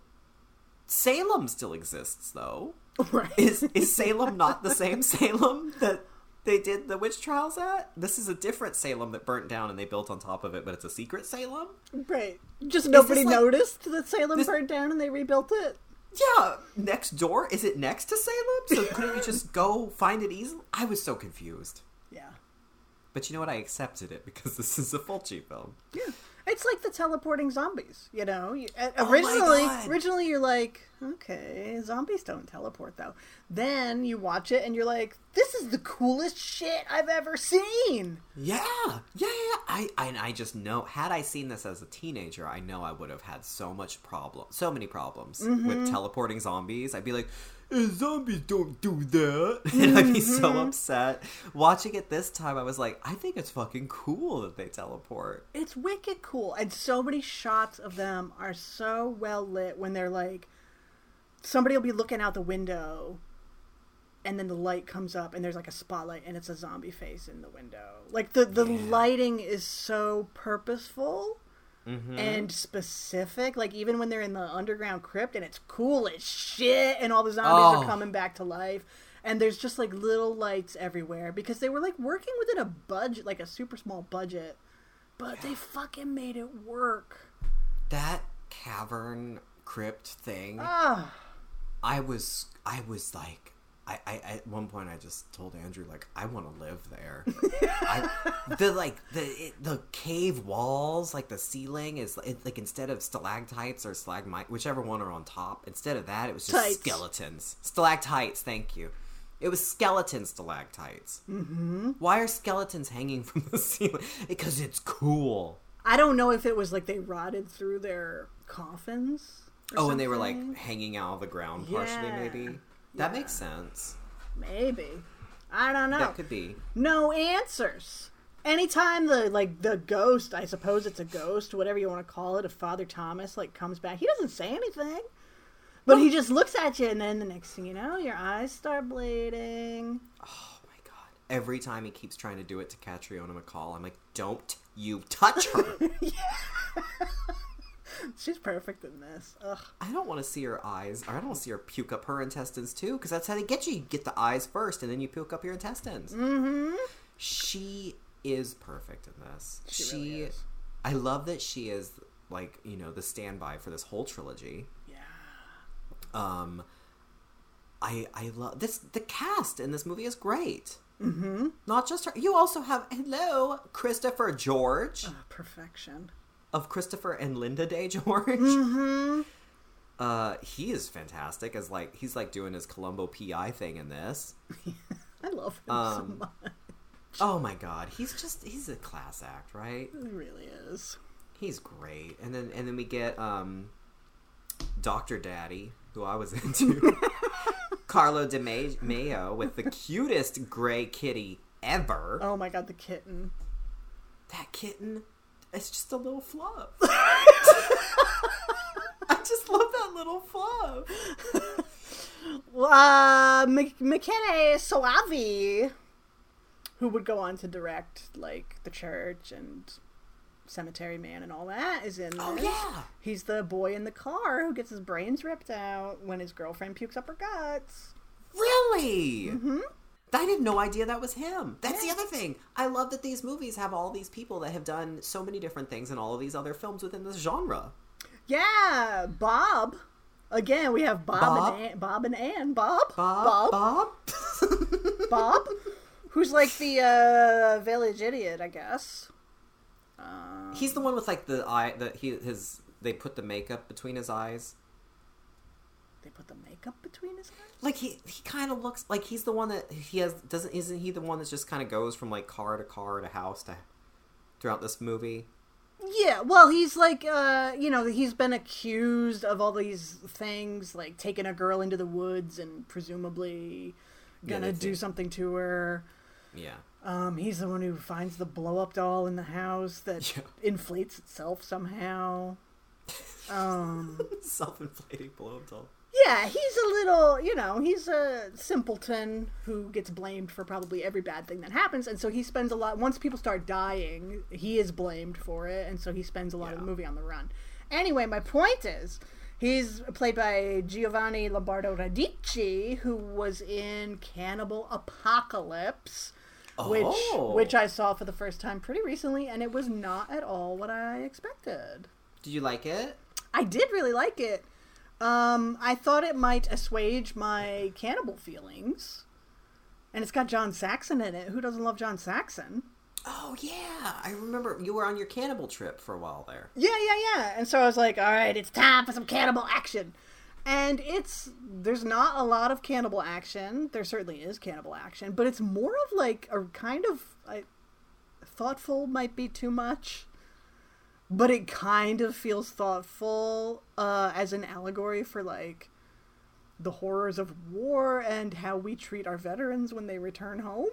Salem still exists though. Right. Is is Salem not the same Salem that they did the witch trials at? This is a different Salem that burnt down and they built on top of it, but it's a secret Salem. Right. Just nobody like- noticed that Salem This- burned down and they rebuilt it. Yeah, next door. Is it next to Salem? So couldn't you just go find it easily? I was so confused. Yeah. But you know what? I accepted it because this is a Fulci film. Yeah. It's like the teleporting zombies, you know. You, Oh originally, originally you're like, okay, zombies don't teleport though. Then you watch it and you're like, this is the coolest shit I've ever seen. Yeah, yeah, yeah. I, I, I just know. Had I seen this as a teenager, I know I would have had so much problem, so many problems with teleporting zombies. I'd be like, "Eh, zombies don't do that, and I'd be so mm-hmm. upset. Watching it this time, I was like, I think it's fucking cool that they teleport. It's wicked cool, and so many shots of them are so well lit when they're like, somebody will be looking out the window. And then the light comes up, and there's like a spotlight, and it's a zombie face in the window. Like the the lighting is so purposeful. And specific. Like even when they're in the underground crypt and it's cool as shit, and all the zombies Oh. are coming back to life, and there's just like little lights everywhere because they were like working within a budget, like a super small budget, but they fucking made it work. That cavern crypt thing. Ah, I was I was like I, I at one point I just told Andrew like I want to live there. I, the like the it, the cave walls like the ceiling is it, like instead of stalactites or stalagmite whichever one are on top instead of that it was just Tights. skeletons stalactites thank you it was skeleton stalactites mm-hmm. why are skeletons hanging from the ceiling because it's cool I don't know if it was like they rotted through their coffins. oh and they were like hanging out of the ground partially Yeah. maybe that makes sense maybe. I don't know. That could be. no answers. Anytime the like the ghost, I suppose it's a ghost, whatever you want to call it, of Father Thomas like comes back, he doesn't say anything. But he just looks at you and then the next thing you know, your eyes start bleeding. Oh my god. Every time he keeps trying to do it to Catriona MacColl, I'm like, don't you touch her. She's perfect in this. Ugh. I don't want to see her eyes, or I don't want to see her puke up her intestines too, because that's how they get you. You get the eyes first, and then you puke up your intestines. Mm-hmm. She is perfect in this. She She, really is. I love that she is like you know the standby for this whole trilogy. Yeah. Um, I I love this. The cast in this movie is great. Mm-hmm. Not just her. You also have hello Christopher George Ah, perfection. Of Christopher and Linda Day George. Mm-hmm. Uh, he is fantastic as like he's like doing his Columbo PI thing in this. I love him Um, so much. Oh my god, he's just he's a class act, right? He really is. He's great. And then and then we get um Dr. Daddy, who I was into. Carlo De May- Mayo with the cutest gray kitty ever. Oh my god, the kitten. That kitten, it's just a little fluff. I just love that little fluff. Uh, M- Michele Soavi, who would go on to direct like The Church and Cemetery Man and all that, is in. This. Oh yeah. He's the boy in the car who gets his brains ripped out when his girlfriend pukes up her guts. Really? Mm-hmm. I had no idea that was him. That's the other thing. I love that these movies have all these people that have done so many different things in all of these other films within this genre. Yeah, Bob. Again, we have Bob, Bob? and Ann, Bob and Ann. Bob. Bob, Bob. Bob. Bob, who's like the uh, village idiot, I guess. Um, He's the one with like the eye that he his they put the makeup between his eyes. they put the makeup between his eyes. Like he he kind of looks like he's the one that he has doesn't isn't he the one that just kind of goes from like car to car to house to throughout this movie? Yeah, well, he's like, uh, you know, he's been accused of all these things, like taking a girl into the woods and presumably gonna that's do it. something to her. Yeah. Um, he's the one who finds the blow up doll in the house that Yeah. inflates itself somehow. Um, Self-inflating blow up doll. Yeah, he's a little, you know, he's a simpleton who gets blamed for probably every bad thing that happens, and so he spends a lot. Once people start dying, he is blamed for it, and so he spends a lot of the movie on the run. Anyway, my point is, he's played by Giovanni Lombardo Radice, who was in Cannibal Apocalypse. Which, Oh. which I saw for the first time pretty recently, and it was not at all what I expected. Did you like it? I did really like it. Um, I thought it might assuage my cannibal feelings. And it's got John Saxon in it. Who doesn't love John Saxon? Oh yeah, I remember you were on your cannibal trip for a while there. Yeah, yeah, yeah. And so I was like, all right, it's time for some cannibal action. And it's there's not a lot of cannibal action. There certainly is cannibal action, but it's more of like a kind of I, thoughtful might be too much, but it kind of feels thoughtful uh, as an allegory for like the horrors of war and how we treat our veterans when they return home.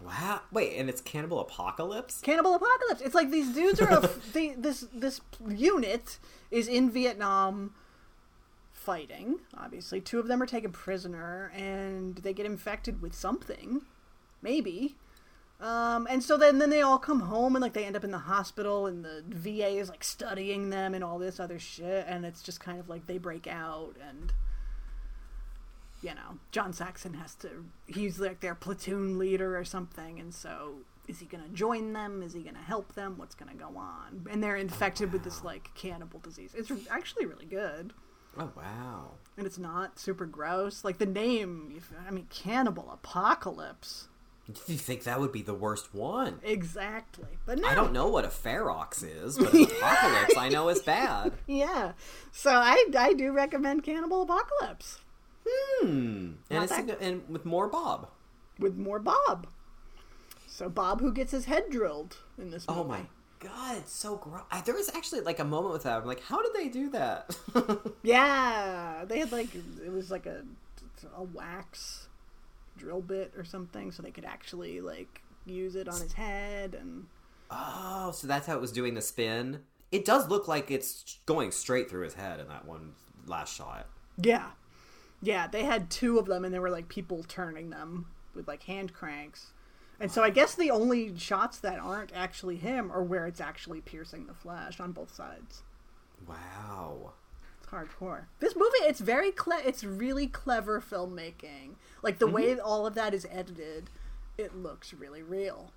Wow. Wait, and it's Cannibal Apocalypse? Cannibal Apocalypse. It's like these dudes are a, they, this this unit is in Vietnam fighting. Obviously, two of them are taken prisoner, and they get infected with something, maybe. Um, and so then then they all come home and like they end up in the hospital, and the VA is like studying them and all this other shit, and it's just kind of like they break out and. You know, John Saxon has to. He's like their platoon leader or something, and so is he going to join them? Is he going to help them? What's going to go on? And they're infected with this like cannibal disease. It's actually really good, Oh wow. and it's not super gross. Like the name I mean, Cannibal Apocalypse. Do you think that would be the worst one? Exactly, but no, I don't know what a ferox is, but an apocalypse I know is bad. Yeah, so I I do recommend Cannibal Apocalypse Hmm. And Not that- and with more Bob. with more Bob. So Bob, who gets his head drilled in this movie. Oh my god, it's so gross. There was actually like a moment with that. I'm like, how did they do that? Yeah, they had like it was like a a wax drill bit or something, so they could actually like use it on his head and. Oh, so that's how it was doing the spin. It does look like it's going straight through his head in that one last shot. Yeah. Yeah, they had two of them and there were like people turning them with like hand cranks. And so I guess the only shots that aren't actually him are where it's actually piercing the flesh on both sides. Wow. It's hardcore. This movie, it's very cle- it's really clever filmmaking. Like the Mm-hmm. way all of that is edited, it looks really real,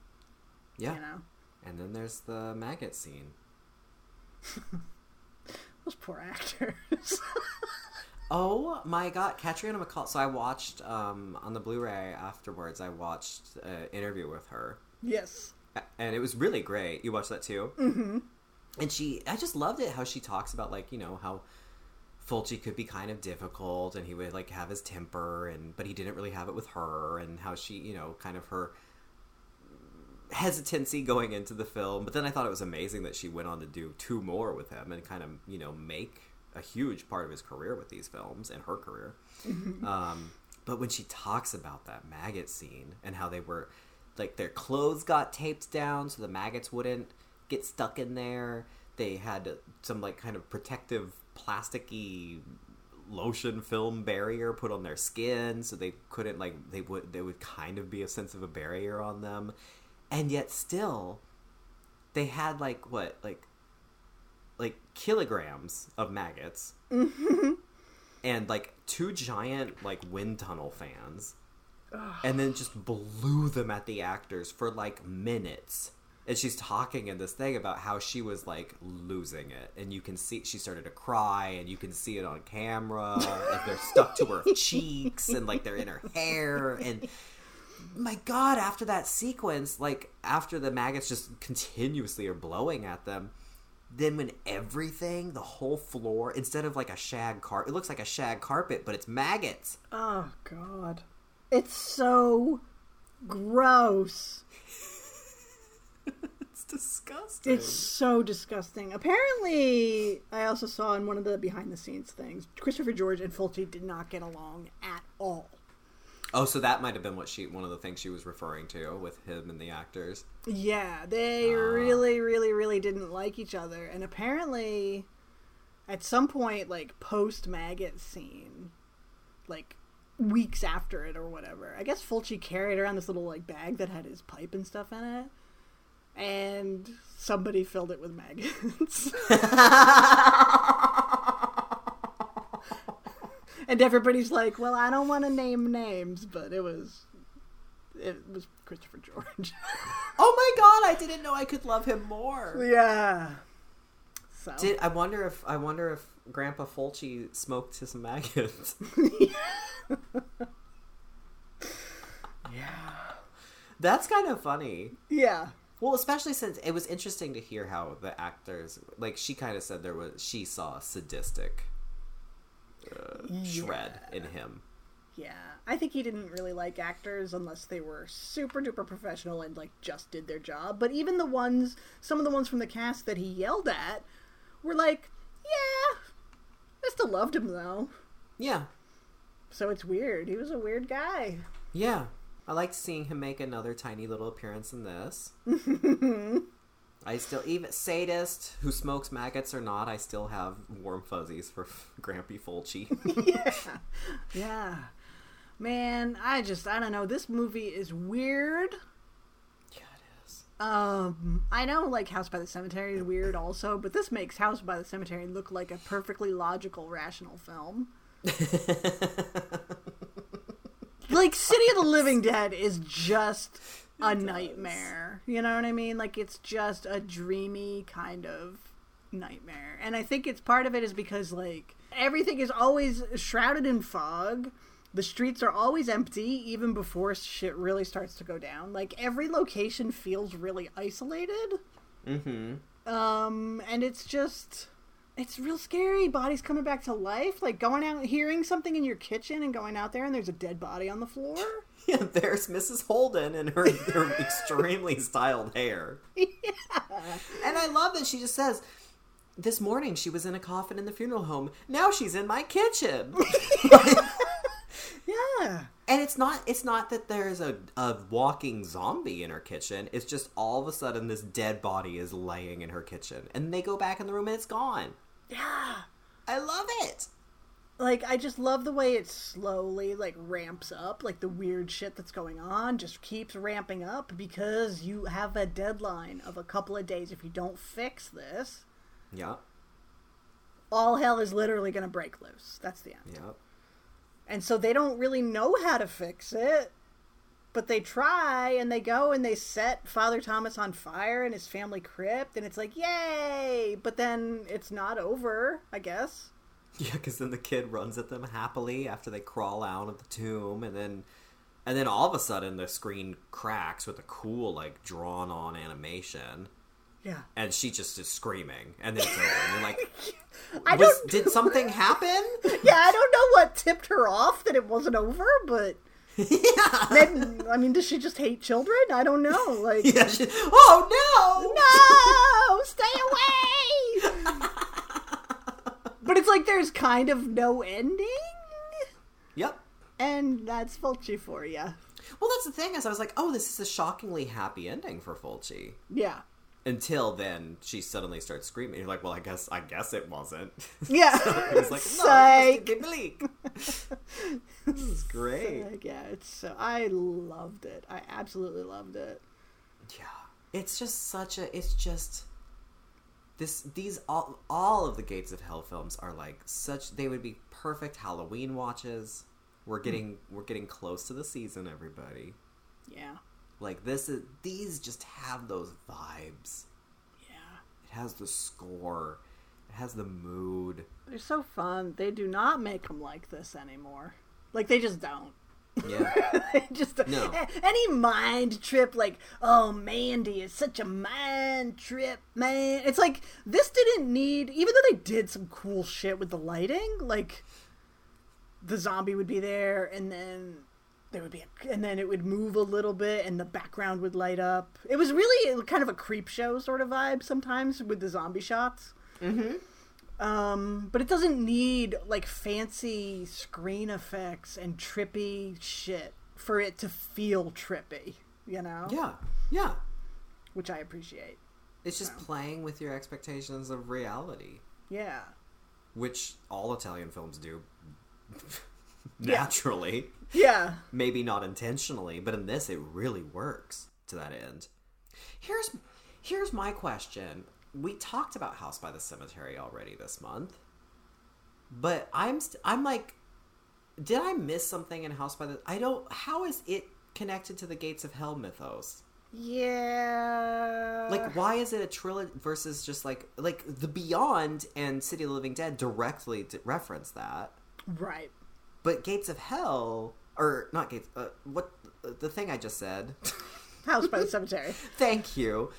Yeah. you know. And then there's the maggot scene. Those poor actors. Oh my god, Catriona MacColl. So I watched um, on the Blu-ray afterwards. I watched an interview with her, yes. and it was really great. You watched that too, mm-hmm. and she, I just loved it how she talks about like you know how Fulci could be kind of difficult, and he would like have his temper, and but he didn't really have it with her, and how she, you know, kind of her hesitancy going into the film. But then I thought it was amazing that she went on to do two more with him and kind of you know make a huge part of his career with these films and her career. um, but when she talks about that maggot scene and how they were like their clothes got taped down so the maggots wouldn't get stuck in there. They had some like kind of protective plasticky lotion film barrier put on their skin so they couldn't like they would there would kind of be a sense of a barrier on them. And yet still they had like what like like kilograms of maggots. And like two giant like wind tunnel fans. And then just blew them at the actors for like minutes and she's talking in this thing about how she was like losing it and you can see she started to cry and you can see it on camera and they're stuck to her cheeks and like they're in her hair and my god after that sequence like after the maggots just continuously are blowing at them then when everything the whole floor instead of like a shag carpet it looks like a shag carpet but it's maggots Oh god. It's so gross. It's disgusting It's so disgusting. Apparently, I also saw in one of the behind the scenes things, Christopher George and Fulci did not get along at all. oh so that might have been what she one of the things she was referring to with him and the actors Yeah, they ah. really, really, really didn't like each other. And apparently, at some point, like post maggot scene, like weeks after it or whatever, I guess Fulci carried around this little like bag that had his pipe and stuff in it. And somebody filled it with maggots. and everybody's like, "Well, I don't want to name names, but it was it was Christopher George." oh my god i didn't know i could love him more Yeah. So did i wonder if i wonder if grandpa fulci smoked his maggots yeah. that's kind of funny Yeah. Well, especially since it was interesting to hear how the actors, like she kind of said, there was she saw a sadistic uh, shred in him. Yeah. I think he didn't really like actors unless they were super duper professional and like just did their job. But even the ones some of the ones from the cast that he yelled at were like, Yeah. I still loved him though. Yeah, So it's weird. He was a weird guy. yeah. I liked seeing him make another tiny little appearance in this. I still, even sadist who smokes maggots or not, I still have warm fuzzies for Grampy Fulci. yeah. Yeah. Man, I just I don't know. This movie is weird. yeah, it is. Um, I know like House by the Cemetery is weird also, but this makes House by the Cemetery look like a perfectly logical, rational film. Like City of the Living Dead is just a nightmare. You know what I mean? Like it's just a dreamy kind of nightmare. And I think it's part of it is because like everything is always shrouded in fog. The streets are always empty even before shit really starts to go down. Like every location feels really isolated. mm-hmm. Um and it's just it's real scary. Bodies coming back to life, like going out hearing something in your kitchen and going out there and there's a dead body on the floor. Yeah, there's Mrs. Holden and her, her extremely styled hair. Yeah. And I love that she just says, This morning she was in a coffin in the funeral home. Now she's in my kitchen. Yeah. And it's not it's not that there's a, a walking zombie in her kitchen. It's just all of a sudden this dead body is laying in her kitchen. And they go back in the room and it's gone. Yeah. I love it. Like I just love the way it slowly like ramps up, like the weird shit that's going on just keeps ramping up because you have a deadline of a couple of days. If you don't fix this, Yeah. all hell is literally going to break loose. That's the end. Yeah. And so they don't really know how to fix it, but they try and they go and they set Father Thomas on fire in his family crypt, and it's like, yay! But then it's not over, I guess. Yeah, because then the kid runs at them happily after they crawl out of the tomb, and then, and then all of a sudden the screen cracks with a cool like drawn on animation, Yeah. and she just is screaming, and then it's over. And you're like, I was, don't. did something happen? yeah, I don't know what tipped her off that it wasn't over, but yeah. maybe, I mean, does she just hate children? I don't know. Like, yeah. She, oh no, no, stay away. but it's like there's kind of no ending, Yep. and that's Fulci for you. Well, that's the thing is, I was like, oh, this is a shockingly happy ending for Fulci. Yeah. Until then, she suddenly starts screaming. You're like, well, I guess, I guess it wasn't. Yeah. It was like, no, Psych. this is great. Like, yeah, it's so I loved it. I absolutely loved it. Yeah, it's just such a. It's just this. These all all of the Gates of Hell films are like such. They would be perfect Halloween watches. We're hmm. getting we're getting close to the season, everybody. Yeah. Like this is these just have those vibes. Yeah. It has the score. It has the mood. They're so fun. They do not make them like this anymore. Like they just don't. Yeah. just No. any mind trip like oh Mandy is such a mind trip man. It's like this didn't need even though they did some cool shit with the lighting like the zombie would be there and then there would be a, and then it would move a little bit and the background would light up. It was really kind of a creep show sort of vibe sometimes with the zombie shots. Um, but it doesn't need like fancy screen effects and trippy shit for it to feel trippy, you know? yeah. Yeah. Which I appreciate. It's just playing with your expectations of reality. Yeah. which all Italian films do naturally. Yeah. Maybe not intentionally, but in this it really works to that end. Here's here's my question. We talked about House by the Cemetery already this month. But I'm st- I'm like did I miss something in House by the I don't how is it connected to the Gates of Hell mythos? Yeah. Like, why is it a trilogy versus just like like the Beyond and City of the Living Dead directly d- reference that, right. but Gates of Hell or not Gates? Uh, what the thing I just said? House by the Cemetery. Thank you.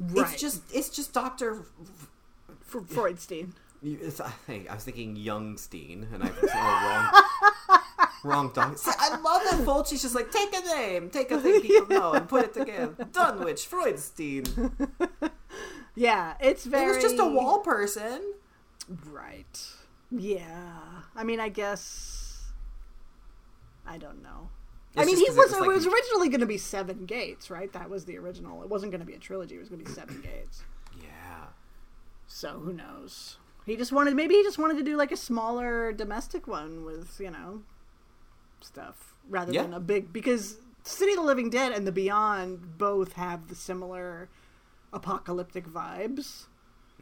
Right. It's just it's just Doctor. for Freudstein. It's, I think I was thinking Youngstein, and I was wrong. Wrong dog. See, I love that Fulci's just like take a name, take a thing people know, and put it together. Dunwich, Freudstein. Yeah, it's It very was just a wall person. Right. Yeah. I mean, I guess I don't know. I mean, he was, it was was, originally going to be seven gates, right? That was the original. It wasn't going to be a trilogy. It was going to be seven gates. Yeah. So who knows? He just wanted maybe he just wanted to do like a smaller domestic one with you know stuff rather Yeah. than a big because City of the Living Dead and The Beyond both have the similar apocalyptic vibes.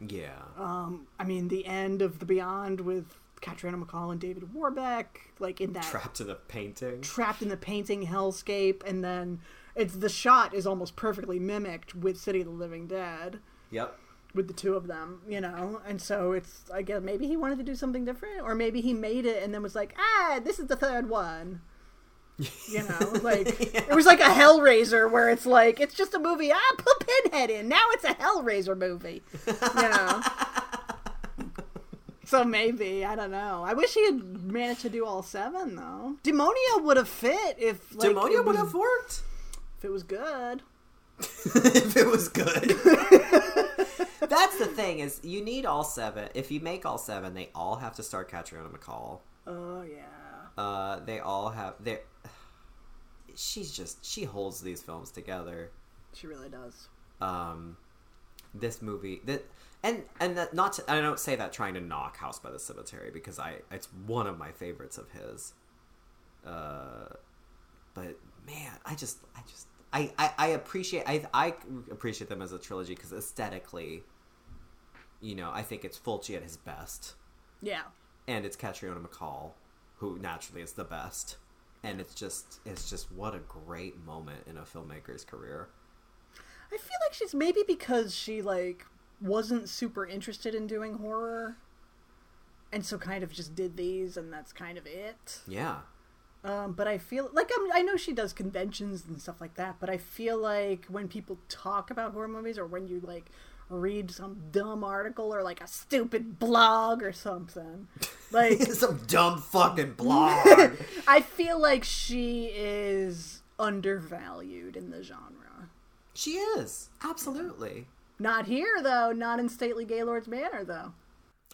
Yeah. Um, I mean, the end of The Beyond with Catriona MacColl and David Warbeck, like in that Trapped in the painting. trapped in the painting hellscape, and then it's the shot is almost perfectly mimicked with City of the Living Dead Yep. with the two of them, you know, and so it's I guess maybe he wanted to do something different, or maybe he made it and then was like, ah, this is the third one. You know, like it was like a Hellraiser where it's like it's just a movie. Ah, put Pinhead in. Now it's a Hellraiser movie. You know. so maybe I don't know. I wish he had managed to do all seven though. Demonia would have fit if like, Demonia would have worked if it was good. if it was good. That's the thing is you need all seven. If you make all seven, they all have to start Catriona MacColl. Oh yeah. Uh, they all have they. She's just she holds these films together. She really does. Um, this movie that and and that not to, I don't say that trying to knock House by the Cemetery because I it's one of my favorites of his. Uh, but man, I just I just I I, I appreciate I I appreciate them as a trilogy because aesthetically, you know, I think it's Fulci at his best Yeah. and it's Catriona MacColl, who naturally is the best. And it's just it's just what a great moment in a filmmaker's career. I feel like she's maybe because she like wasn't super interested in doing horror and so kind of just did these and that's kind of it. Yeah. Um, but I feel like I'm, I know she does conventions and stuff like that, but I feel like when people talk about horror movies or when you like read some dumb article or like a stupid blog or something, like Some dumb fucking blog. I feel like she is undervalued in the genre. she is. Absolutely. Not here though, not in Stately Gaylord's Manor though.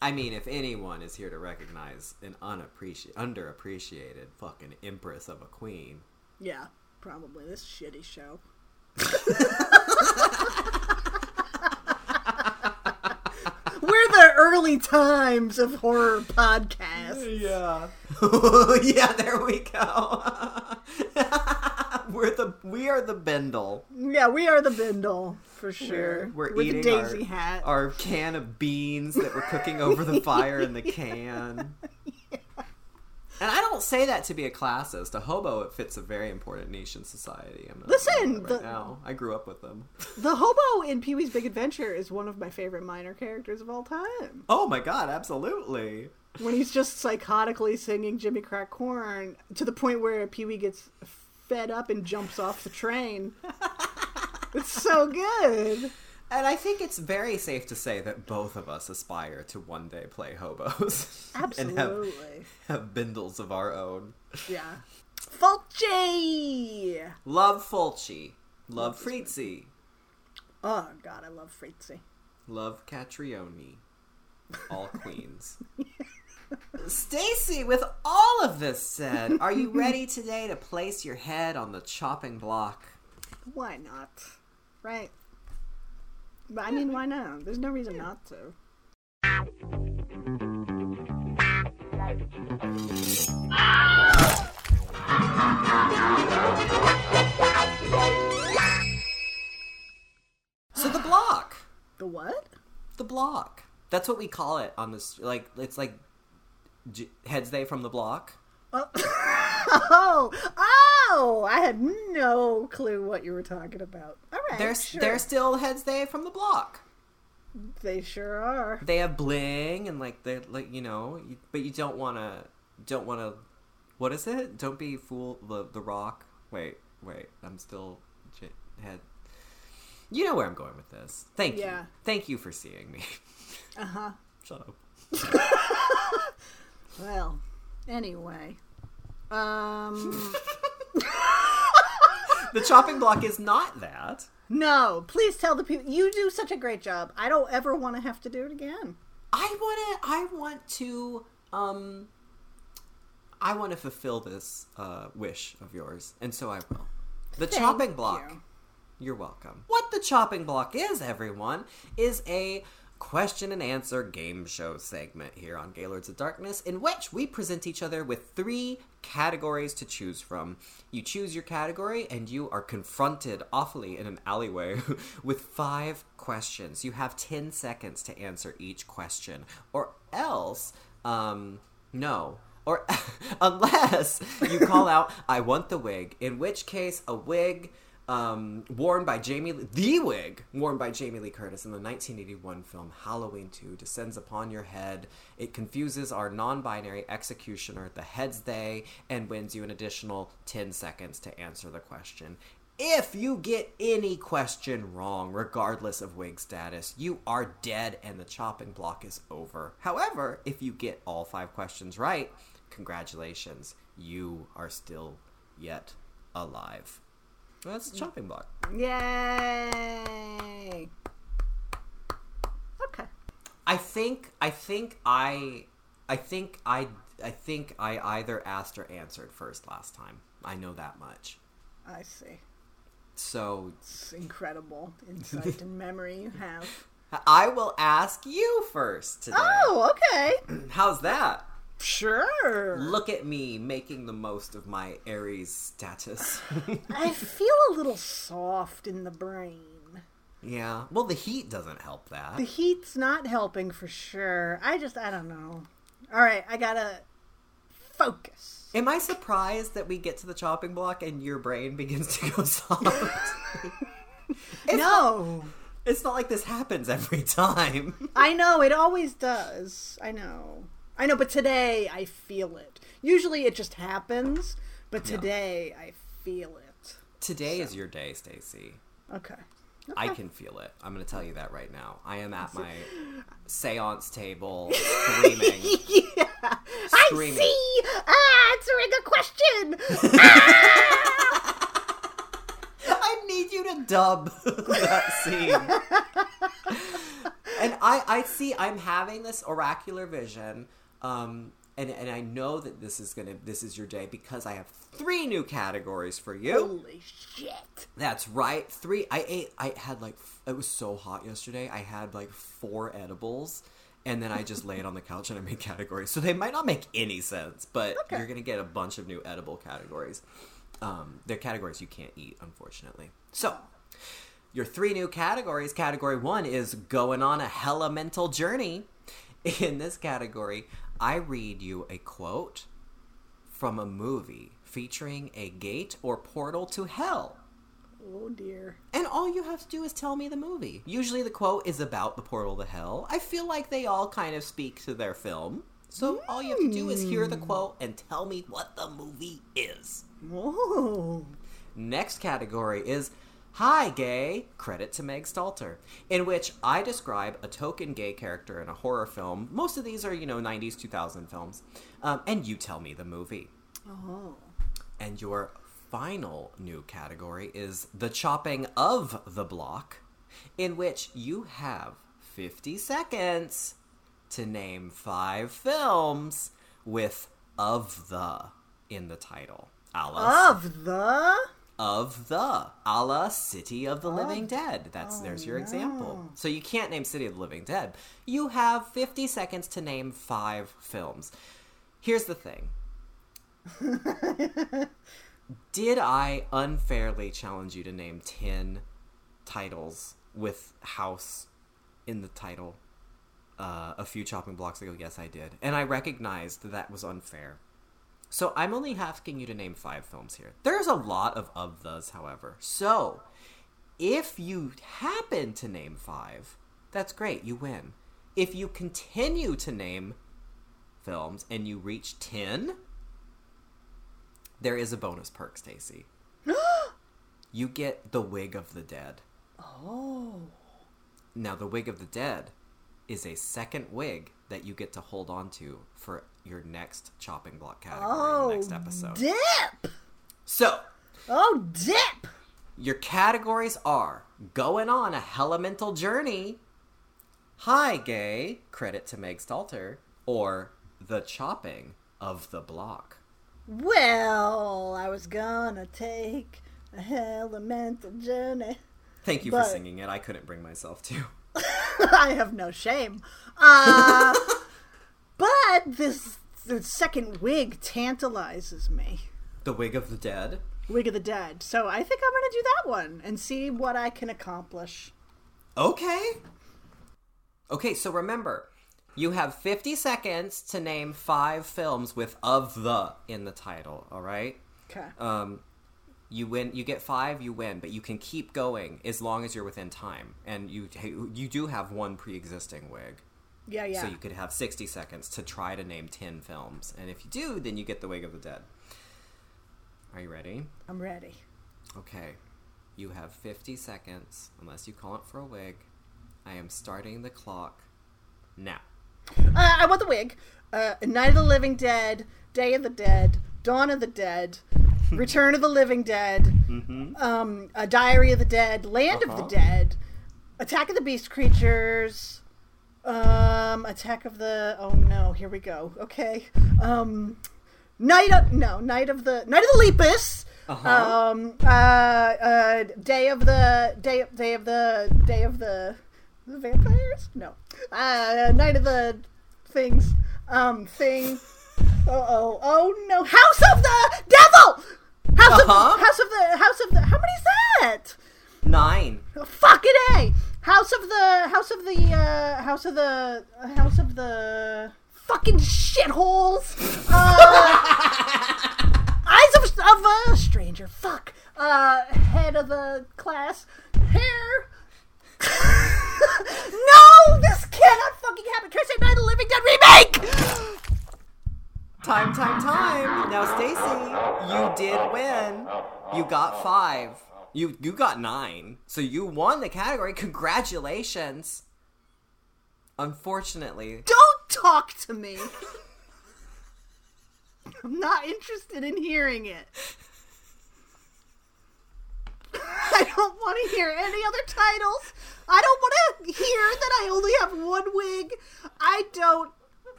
I mean, if anyone is here to recognize an unappreciated, underappreciated fucking empress of a queen, Yeah, probably this shitty show. We're the early times of horror podcasts. Yeah. yeah, there we go. we're the we are the Bendel. Yeah, we are the Bindle for sure. We're With eating daisy our, hat. our can of beans that we're cooking over the fire in the can. And I don't say that to be a classist. A hobo it fits a very important niche in society. I'm Listen, right the- now. I grew up with them. The hobo in Pee Wee's Big Adventure is one of my favorite minor characters of all time. Oh my god, absolutely. When he's just psychotically singing Jimmy Crack Corn to the point where Pee Wee gets fed up and jumps off the train. it's so good. And I think it's very safe to say that both of us aspire to one day play hobos. and have, Absolutely. have bindles of our own. Yeah. Fulci! Love Fulci. Love Frizzi. Oh, God, I love Frizzi. Love Catrioni. All queens. Stacie, with all of this said, are you ready today to place your head on the chopping block? Why not? Right. But I mean, why not? There's no reason not to. So the block. The what? The block. That's what we call it on this. Like it's like J- heads they from the block. Oh, oh! oh! I had no clue what you were talking about. All right, They're sure. they're still heads they from the block. they sure are. They have bling and like they're like you know, you, but you don't want to don't want to. What is it? Don't be fool the the rock. Wait, wait. I'm still j- head. You know where I'm going with this. Thank you. Thank you for seeing me. Uh huh. Shut up. Well, anyway, um, The chopping block is not that. no, please tell the people you do such a great job. I don't ever want to have to do it again. I want to. I want to. Um. I want to fulfill this uh, wish of yours, and so I will. The Thank chopping block. you. You're welcome. What the chopping block is, everyone, is a question and answer game show segment here on Gaylords of Darkness, in which we present each other with three categories to choose from. You choose your category, and you are confronted awfully in an alleyway with five questions. You have 10 seconds to answer each question, or else, um, no. Or unless you call out, I want the wig, in which case a wig um, worn by Jamie Lee, the wig worn by Jamie Lee Curtis in the 1981 film Halloween 2 descends upon your head. It confuses our non-binary executioner, the heads they, and wins you an additional 10 seconds to answer the question. If you get any question wrong, regardless of wig status, you are dead and the chopping block is over. However, if you get all five questions right, congratulations, you are still yet alive. Well, that's a chopping block. Yay! Okay. I think I think I I think I I think I either asked or answered first last time. I know that much. I see. So It's incredible insight and memory you have. I will ask you first today. Oh, okay. How's that? Sure. Look at me making the most of my Aries status. I feel a little soft in the brain. yeah. Well, the heat doesn't help that. The heat's not helping for sure. I just, I don't know. All right, I gotta focus. Am I surprised that we get to the chopping block and your brain begins to go soft? no, it's not like this happens every time. I know it always does. I know, I know, but today I feel it. Usually it just happens, but today I feel it. Today is your day, Stacie. Okay. I can feel it. I'm going to tell you that right now. I am at my seance table screaming. yeah, Screaming. I see. Answering a question. I need you to dub that scene. and I, I see. I'm having this oracular vision, um, and and I know that this is gonna. This is your day because I have three new categories for you. Holy shit! That's right. Three. I ate. I had like. It was so hot yesterday. I had like four edibles, and then I just laid on the couch and I made categories. So they might not make any sense, but Okay. you're gonna get a bunch of new edible categories. Um, they're categories you can't eat, unfortunately. So. Your three new categories. Category one is going on a hella mental journey. In this category, I read you a quote from a movie featuring a gate or portal to hell. Oh dear. And all you have to do is tell me the movie. Usually the quote is about the portal to hell. I feel like they all kind of speak to their film. So all you have to do is hear the hmm. quote and tell me what the movie is. Whoa. Next category is Hi Gay, credit to Meg Stalter, in which I describe a token gay character in a horror film. Most of these are, you know, 90s, 2000 films. Um, and you tell me the movie. Oh. And your final new category is the chopping of the block, in which you have 50 seconds to name five films with of the in the title. A la, Of the. Of the a la City of the Living Dead. That's there's your example. So you can't name City of the Living Dead. You have 50 seconds to name five films. Here's the thing. Did I unfairly challenge you to name 10 titles with house in the title uh, a few chopping blocks ago? Yes, I did. And I recognized that that was unfair. So I'm only asking you to name five films here. There's a lot of of those, however. So if you happen to name five, that's great, you win. If you continue to name films and you reach 10, there is a bonus perk, Stacie. you get the Wig of the Dead. Oh. Now, the Wig of the Dead is a second wig that you get to hold on to for your next chopping block category in Oh. the next episode. Dip. so, Oh, dip. your categories are going on a hellemental journey, hi gay, credit to Meg Stalter, or the chopping of the block. Well, I was gonna take a elemental journey. Thank you But- for singing it. I couldn't bring myself to. I have no shame. Uh, this the second wig tantalizes me. The Wig of the Dead. Wig of the Dead. So I think I'm gonna do that one and see what I can accomplish. Okay. Okay, so remember, you have 50 seconds to name five films with of the in the title, all right? Okay. Um you win you get 5, you win, but you can keep going as long as you're within time. And you you do have one pre-existing wig. Yeah, yeah. So you could have 60 seconds to try to name 10 films. And if you do, then you get the Wig of the Dead. Are you ready? I'm ready. Okay. You have 50 seconds, unless you call it for a wig. I am starting the clock now. Uh, I want the wig. Uh, Night of the Living Dead, Day of the Dead, Dawn of the Dead, Return of the Living Dead, um, a Diary of the Dead, Land of Uh-huh. the Dead, Attack of the Beast Creatures, Um, Attack of the. Oh no, here we go. Okay. Um, Night of no Night of the Night of the Lepus. Uh-huh. Um, uh, uh, Day of the Day Day of the Day of the, the vampires. No. Uh, Night of the things. Um, thing. Oh oh oh no! House of the Devil. House Uh-huh. of House of the House of the. How many is that? Nine. Fucking a House of the House of the uh, House of the House of the fucking shitholes. Uh, eyes of, of a stranger. Fuck. Uh, head of the class. Hair. no, this cannot fucking happen. Can I say Night of the Living Dead remake? Time, time, time. Now, Stacie, you did win. You got five. You you got nine. So you won the category. Congratulations. Unfortunately, Don't talk to me. I'm not interested in hearing it. I don't want to hear any other titles. I don't want to hear that I only have one wig. I don't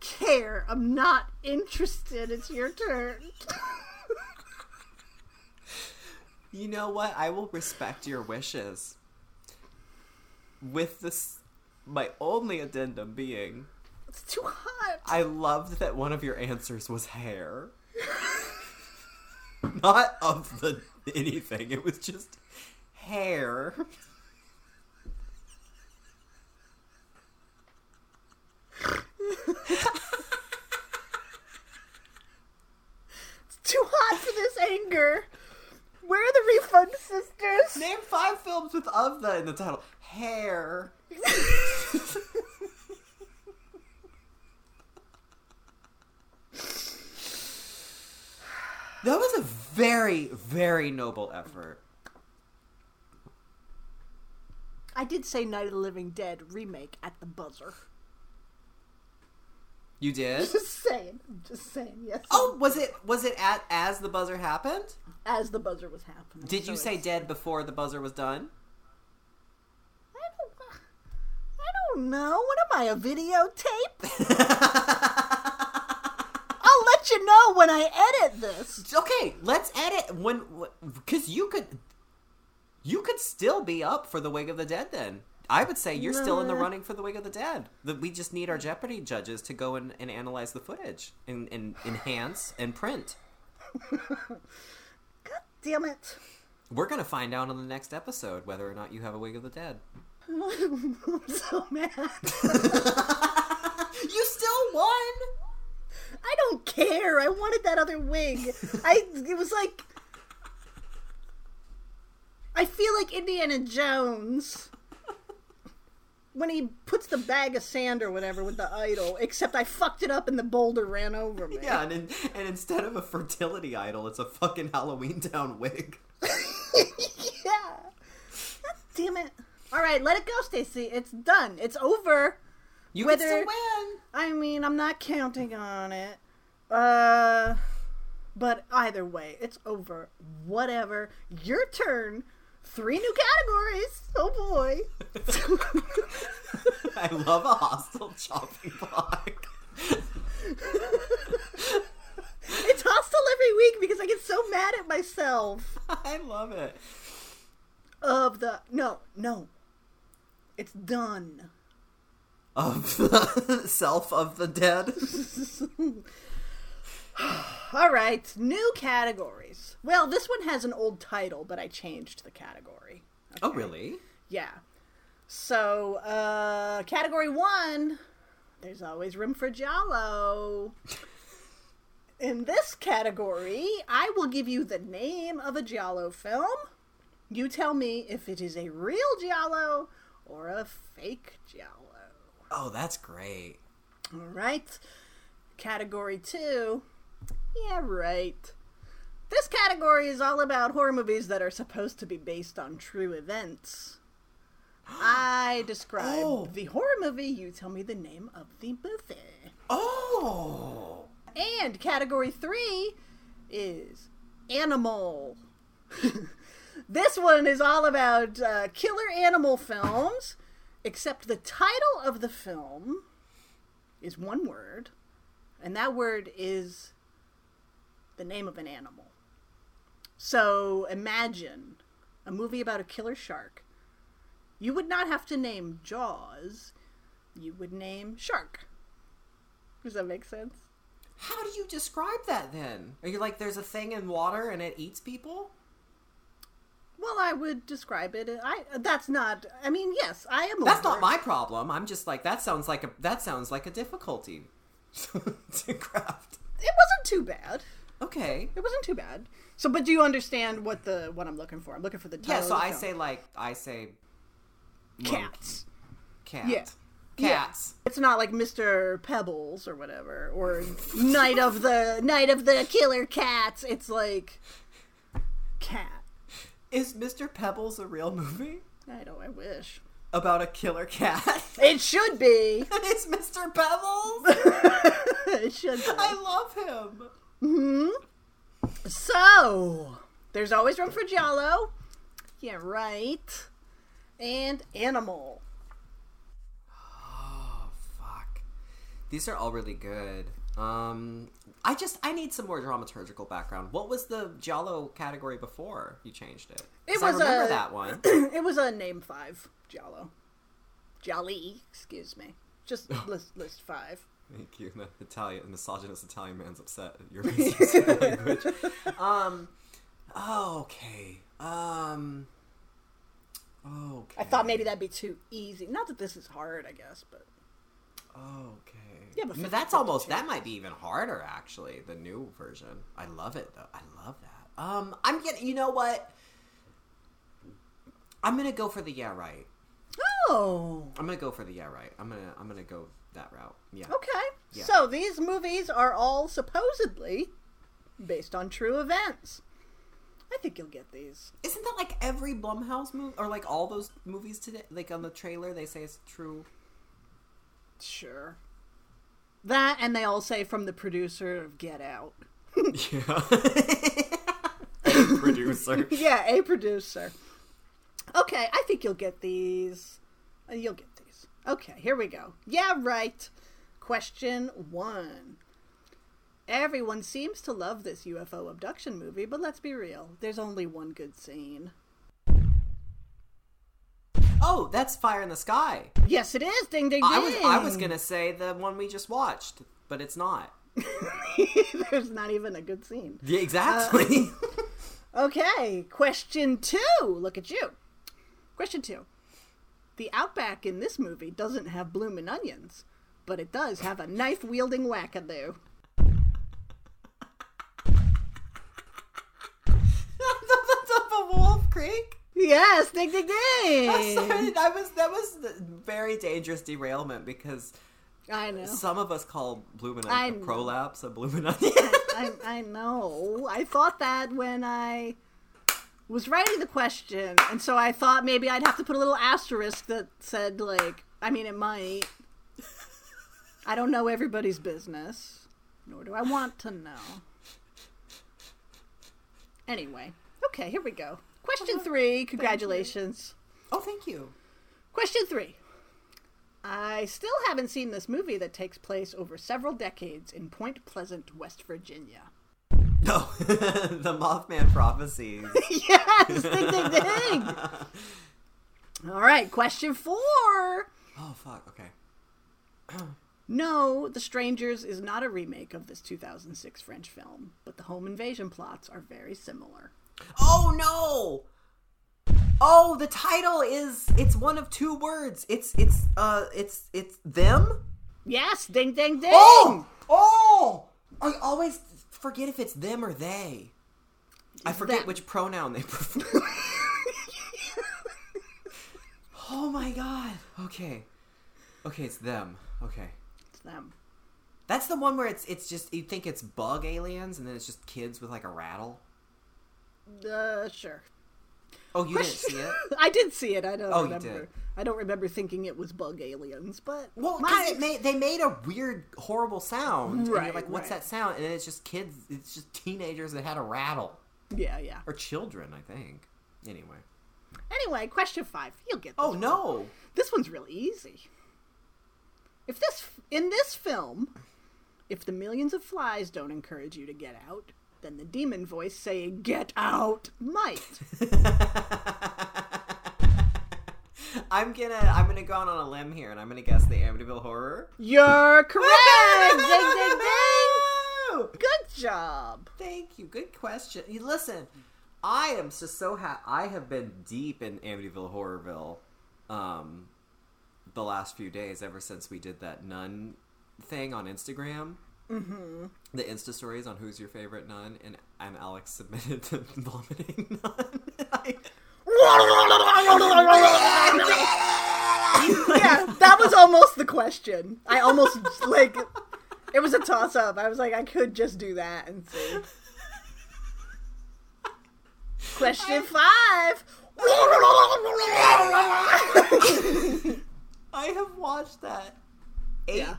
care. I'm not interested. It's your turn. you know what? I will respect your wishes. With this, my only addendum being, It's too hot. I loved that one of your answers was hair. Not of the anything. It was just hair. It's too hot for this anger. Where are the refund sisters? Name five films with of the in the title. Hair. That was a very, very noble effort. I did say Night of the Living Dead remake at the buzzer. You did? Just saying. Just saying. Yes. Oh, was it was it at as the buzzer happened? As the buzzer was happening. Did you so say it's- dead before the buzzer was done? I don't. I don't know. What am I? A videotape? I'll let you know when I edit this. Okay, let's edit when because you could you could still be up for the Wig of the Dead then. I would say you're still in the running for the Wig of the Dead. The, we just need our Jeopardy judges to go and, and analyze the footage and, and enhance and print. God damn it. We're gonna find out on the next episode whether or not you have a Wig of the Dead. I'm so mad. You still won. I don't care. I wanted that other wig. I. It was like. I feel like Indiana Jones when he puts the bag of sand or whatever with the idol. Except I fucked it up and the boulder ran over me. Yeah, and in, and instead of a fertility idol, it's a fucking Halloween Town wig. yeah. Damn it. All right, let it go, Stacie. It's done. It's over. You Whether- can still win. I mean, I'm not counting on it. Uh, but either way, it's over. Whatever. Your turn. Three new categories. Oh boy. I love a hostile chopping block. it's hostile every week because I get so mad at myself. I love it. Of the no, no. It's done. Of the self of the dead. All right, new categories. Well, this one has an old title, but I changed the category. Oh, really? Yeah. So, uh, category one, there's always room for Jalo. In this category, I will give you the name of a Giallo film. You tell me if it is a real Giallo or a fake Giallo. Oh, that's great. All right. Category two. Yeah, right. This category is all about horror movies that are supposed to be based on true events. I describe Oh. the horror movie, you tell me the name of the movie. Oh. And category three is animal. this one is all about uh, killer animal films. Except the title of the film is one word, and that word is the name of an animal. So imagine a movie about a killer shark. You would not have to name Jaws, you would name Shark. Does that make sense? How do you describe that then? Are you like there's a thing in water and it eats people? Well, I would describe it. I that's not. I mean, yes, I am. That's not my problem. I'm just like that sounds like a that sounds like a difficulty to craft. It wasn't too bad. Okay. It wasn't too bad. So, but do you understand what the what I'm looking for? I'm looking for the title. Yeah, so I film. say like I say cats. cat. Yeah. Cats. It's not like Mr. Pebbles or whatever, or Night of the Night of the Killer Cats. It's like cat. Is Mr. Pebbles a real movie I know. I wish about a killer cat? it should be. It's Mr. Pebbles. it should be. I love him. So, there's always room for Jello. Yeah, right. And animal. Oh fuck. These are all really good. Um I just I need some more dramaturgical background. What was the Giallo category before you changed it? It was I remember a- that one. it was a name five Jello. Jolly, excuse me. Just list list five. Thank you. The Italian misogynist Italian man's upset at your language. Um okay. Um Okay. I thought maybe that'd be too easy. Not that this is hard, I guess, but Okay. Yeah, but 50, that's almost that might be even harder actually. The new version. I love it though. I love that. Um, I'm getting. You know what? I'm gonna go for the yeah right. oh, I'm gonna go for the yeah right. I'm gonna I'm gonna go that route. Yeah. okay. Yeah. So these movies are all supposedly based on true events. I think you'll get these. Isn't that like every Blumhouse movie or like all those movies today? Like on the trailer, they say it's true. Sure. That and they all say from the producer of Get Out. Yeah. Producer. yeah, a producer. Okay, I think you'll get these. You'll get these. Okay, here we go. Yeah, right. Question one. Everyone seems to love this UFO abduction movie, but let's be real. There's only one good scene. Oh, that's Fire in the Sky. Yes, it is. Ding, ding, ding. I was I was gonna say the one we just watched, but it's not. There's not even a good scene. Yeah, exactly. Uh, okay, question two. Look at you. Question two. The Outback in this movie doesn't have bloomin' onions, but it does have a knife wielding wackadoo. the top of Wolf Creek. Yes, ding ding ding. I'm sorry, that was that was the very dangerous derailment because I know. some of us call bloomin' I onion prolapse a bloomin' onion. I, I know. I thought that when I was writing the question, and so I thought maybe I'd have to put a little asterisk that said like, I mean, it might. I don't know everybody's business, nor do I want to know. Anyway, okay, here we go. Question uh-huh. three. Congratulations. oh, thank you. Question three. I still haven't seen this movie that takes place over several decades in Point Pleasant, West Virginia. No, the Mothman prophecies. yes, ding, ding, ding. All right, question four. Oh fuck. Okay. No, The Strangers is not a remake of this 2006 French film, but the home invasion plots are very similar. Oh no. Oh, the title is it's one of two words. It's it's uh it's it's them. Yes, ding, ding, ding. Oh! Oh! I always forget if it's them or they. I forget them. which pronoun they prefer. oh my god. Okay. Okay, it's them. Okay. It's them. That's the one where it's it's just you think it's bug aliens and then it's just kids with like a rattle. Uh, sure. Oh, you didn't see it? I did see it. I don't Oh, remember. I don't remember thinking it was bug aliens, but Well, my- made they made a weird, horrible sound, and Right, you're like, "What's right. that sound?" And it's just kids, it's just teenagers that had a rattle, yeah, yeah. or children, I think. Anyway, Anyway, question five. You'll get this Oh one. no! This one's really easy. If this in this film, if the millions of flies don't encourage you to get out, then the demon voice saying "get out" might. I'm gonna I'm gonna go out on a limb here, and I'm gonna guess the Amityville Horror. You're correct. ding ding ding. Good job. Thank you. Good question. You listen, I am just so happy. I have been deep in Amityville Horrorville, um, the last few days ever since we did that nun thing on Instagram. Mm-hmm. The Insta stories on who's your favorite nun, and and Alex submitted the vomiting nun. I- yeah, that was almost the question. I almost like it was a toss up. I was like, I could just do that and see. Question five. I have watched that Yeah.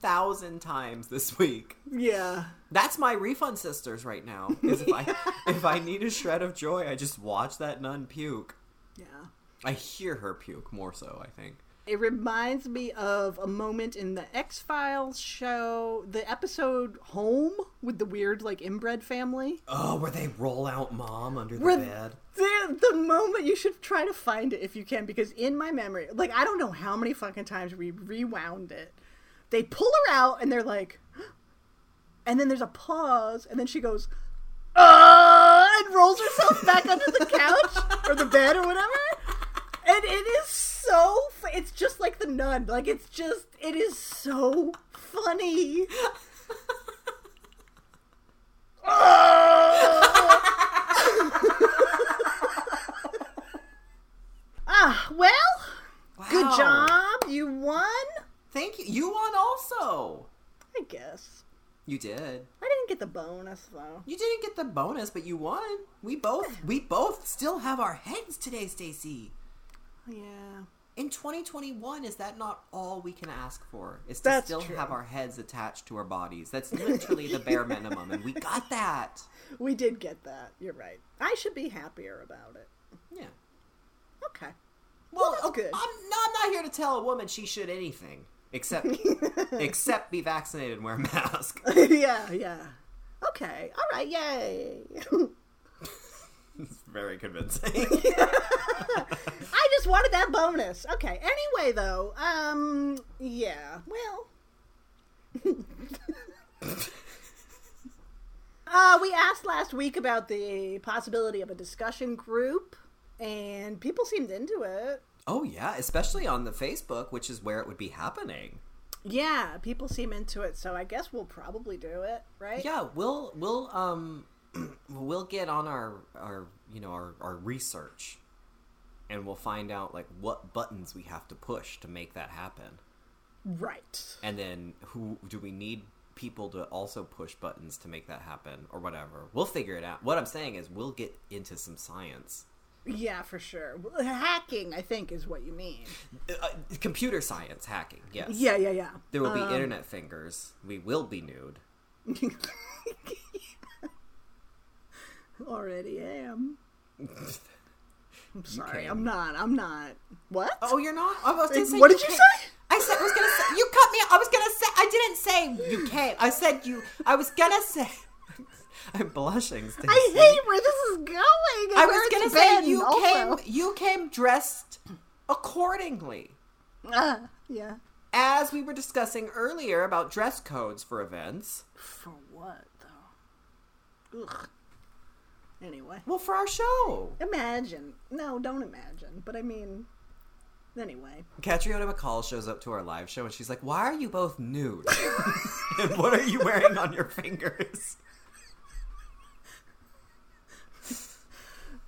Thousand times this week. yeah. That's my refund sisters right now. Is if I if I need a shred of joy, I just watch that nun puke. Yeah. I hear her puke more so. I think. It reminds me of a moment in the X Files show, the episode Home with the weird, like, inbred family. Oh, where they roll out mom under the Where- bed. The, the moment you should try to find it if you can, because in my memory, like, I don't know how many fucking times we rewound it. They pull her out and they're like, and then there's a pause, and then she goes, uh, and rolls herself back under the couch or the bed or whatever. And it is so, it's just like the nun. Like, it's just, it is so funny. ah, well, good job. You won, Thank you. You won also. I guess. You did. I didn't get the bonus, though. You didn't get the bonus, but you won. We both we both still have our heads today, Stacie. Yeah. In 2021, is that not all we can ask for? Is to That's still true. have our heads attached to our bodies. That's literally the bare minimum, and we got that. We did get that. You're right. I should be happier about it. Yeah. Okay. Well, that's okay, good. I'm, no, I'm not here to tell a woman she should anything except except be vaccinated and wear a mask. yeah, yeah. Okay. All right. Yay. It's very convincing. I just wanted that bonus. Okay. Anyway, though, um, yeah. Well, uh, we asked last week about the possibility of a discussion group, and people seemed into it. Oh yeah, especially on the Facebook, which is where it would be happening. Yeah, people seem into it, so I guess we'll probably do it, right? Yeah, we'll we'll um we'll get on our our you know our, our research and we'll find out like what buttons we have to push to make that happen. Right. And then who do we need people to also push buttons to make that happen or whatever. We'll figure it out. What I'm saying is we'll get into some science. Yeah, for sure. Hacking, I think, is what you mean. Uh, uh, computer science hacking. Yes. Yeah, yeah, yeah. There will be Um, internet fingers. We will be nude. Already am. I'm sorry. I'm not. I'm not. What? Oh, you're not? I was gonna say what did you came. say? I said I was gonna say you cut me. I was gonna say I didn't say you came. I said you. I was gonna say. I'm blushing. Stacie. I hate where this is going. I was gonna say been you also. came. You came dressed accordingly, Ah, yeah. as we were discussing earlier about dress codes for events. For what though? Ugh. Anyway, Well, for our show, imagine. No, don't imagine. But I mean, anyway. Catriona MacColl shows up to our live show and she's like, "Why are you both nude? and what are you wearing on your fingers?"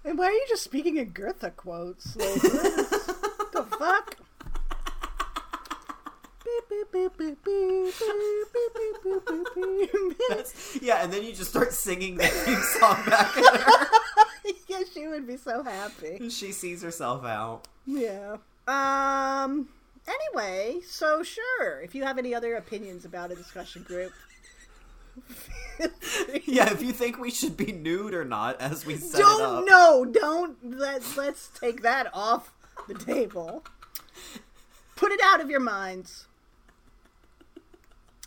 And why are you just speaking in Goethe quotes? Like, the fuck? yeah, and then you just start singing the theme song back at her. yeah, she would be so happy. She sees herself out. Yeah. Um. Anyway, so sure. If you have any other opinions about a discussion group, Yeah, if you think we should be nude or not as we set it up. don't no, don't let let's take that off the table. Put it out of your minds.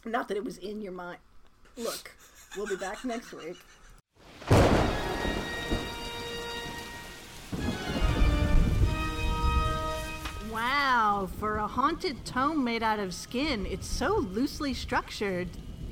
Not that it was in your mind. Look, we'll be back next week. Wow, for a haunted tome made out of skin, it's so loosely structured,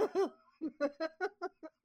of Darkness. Yeah!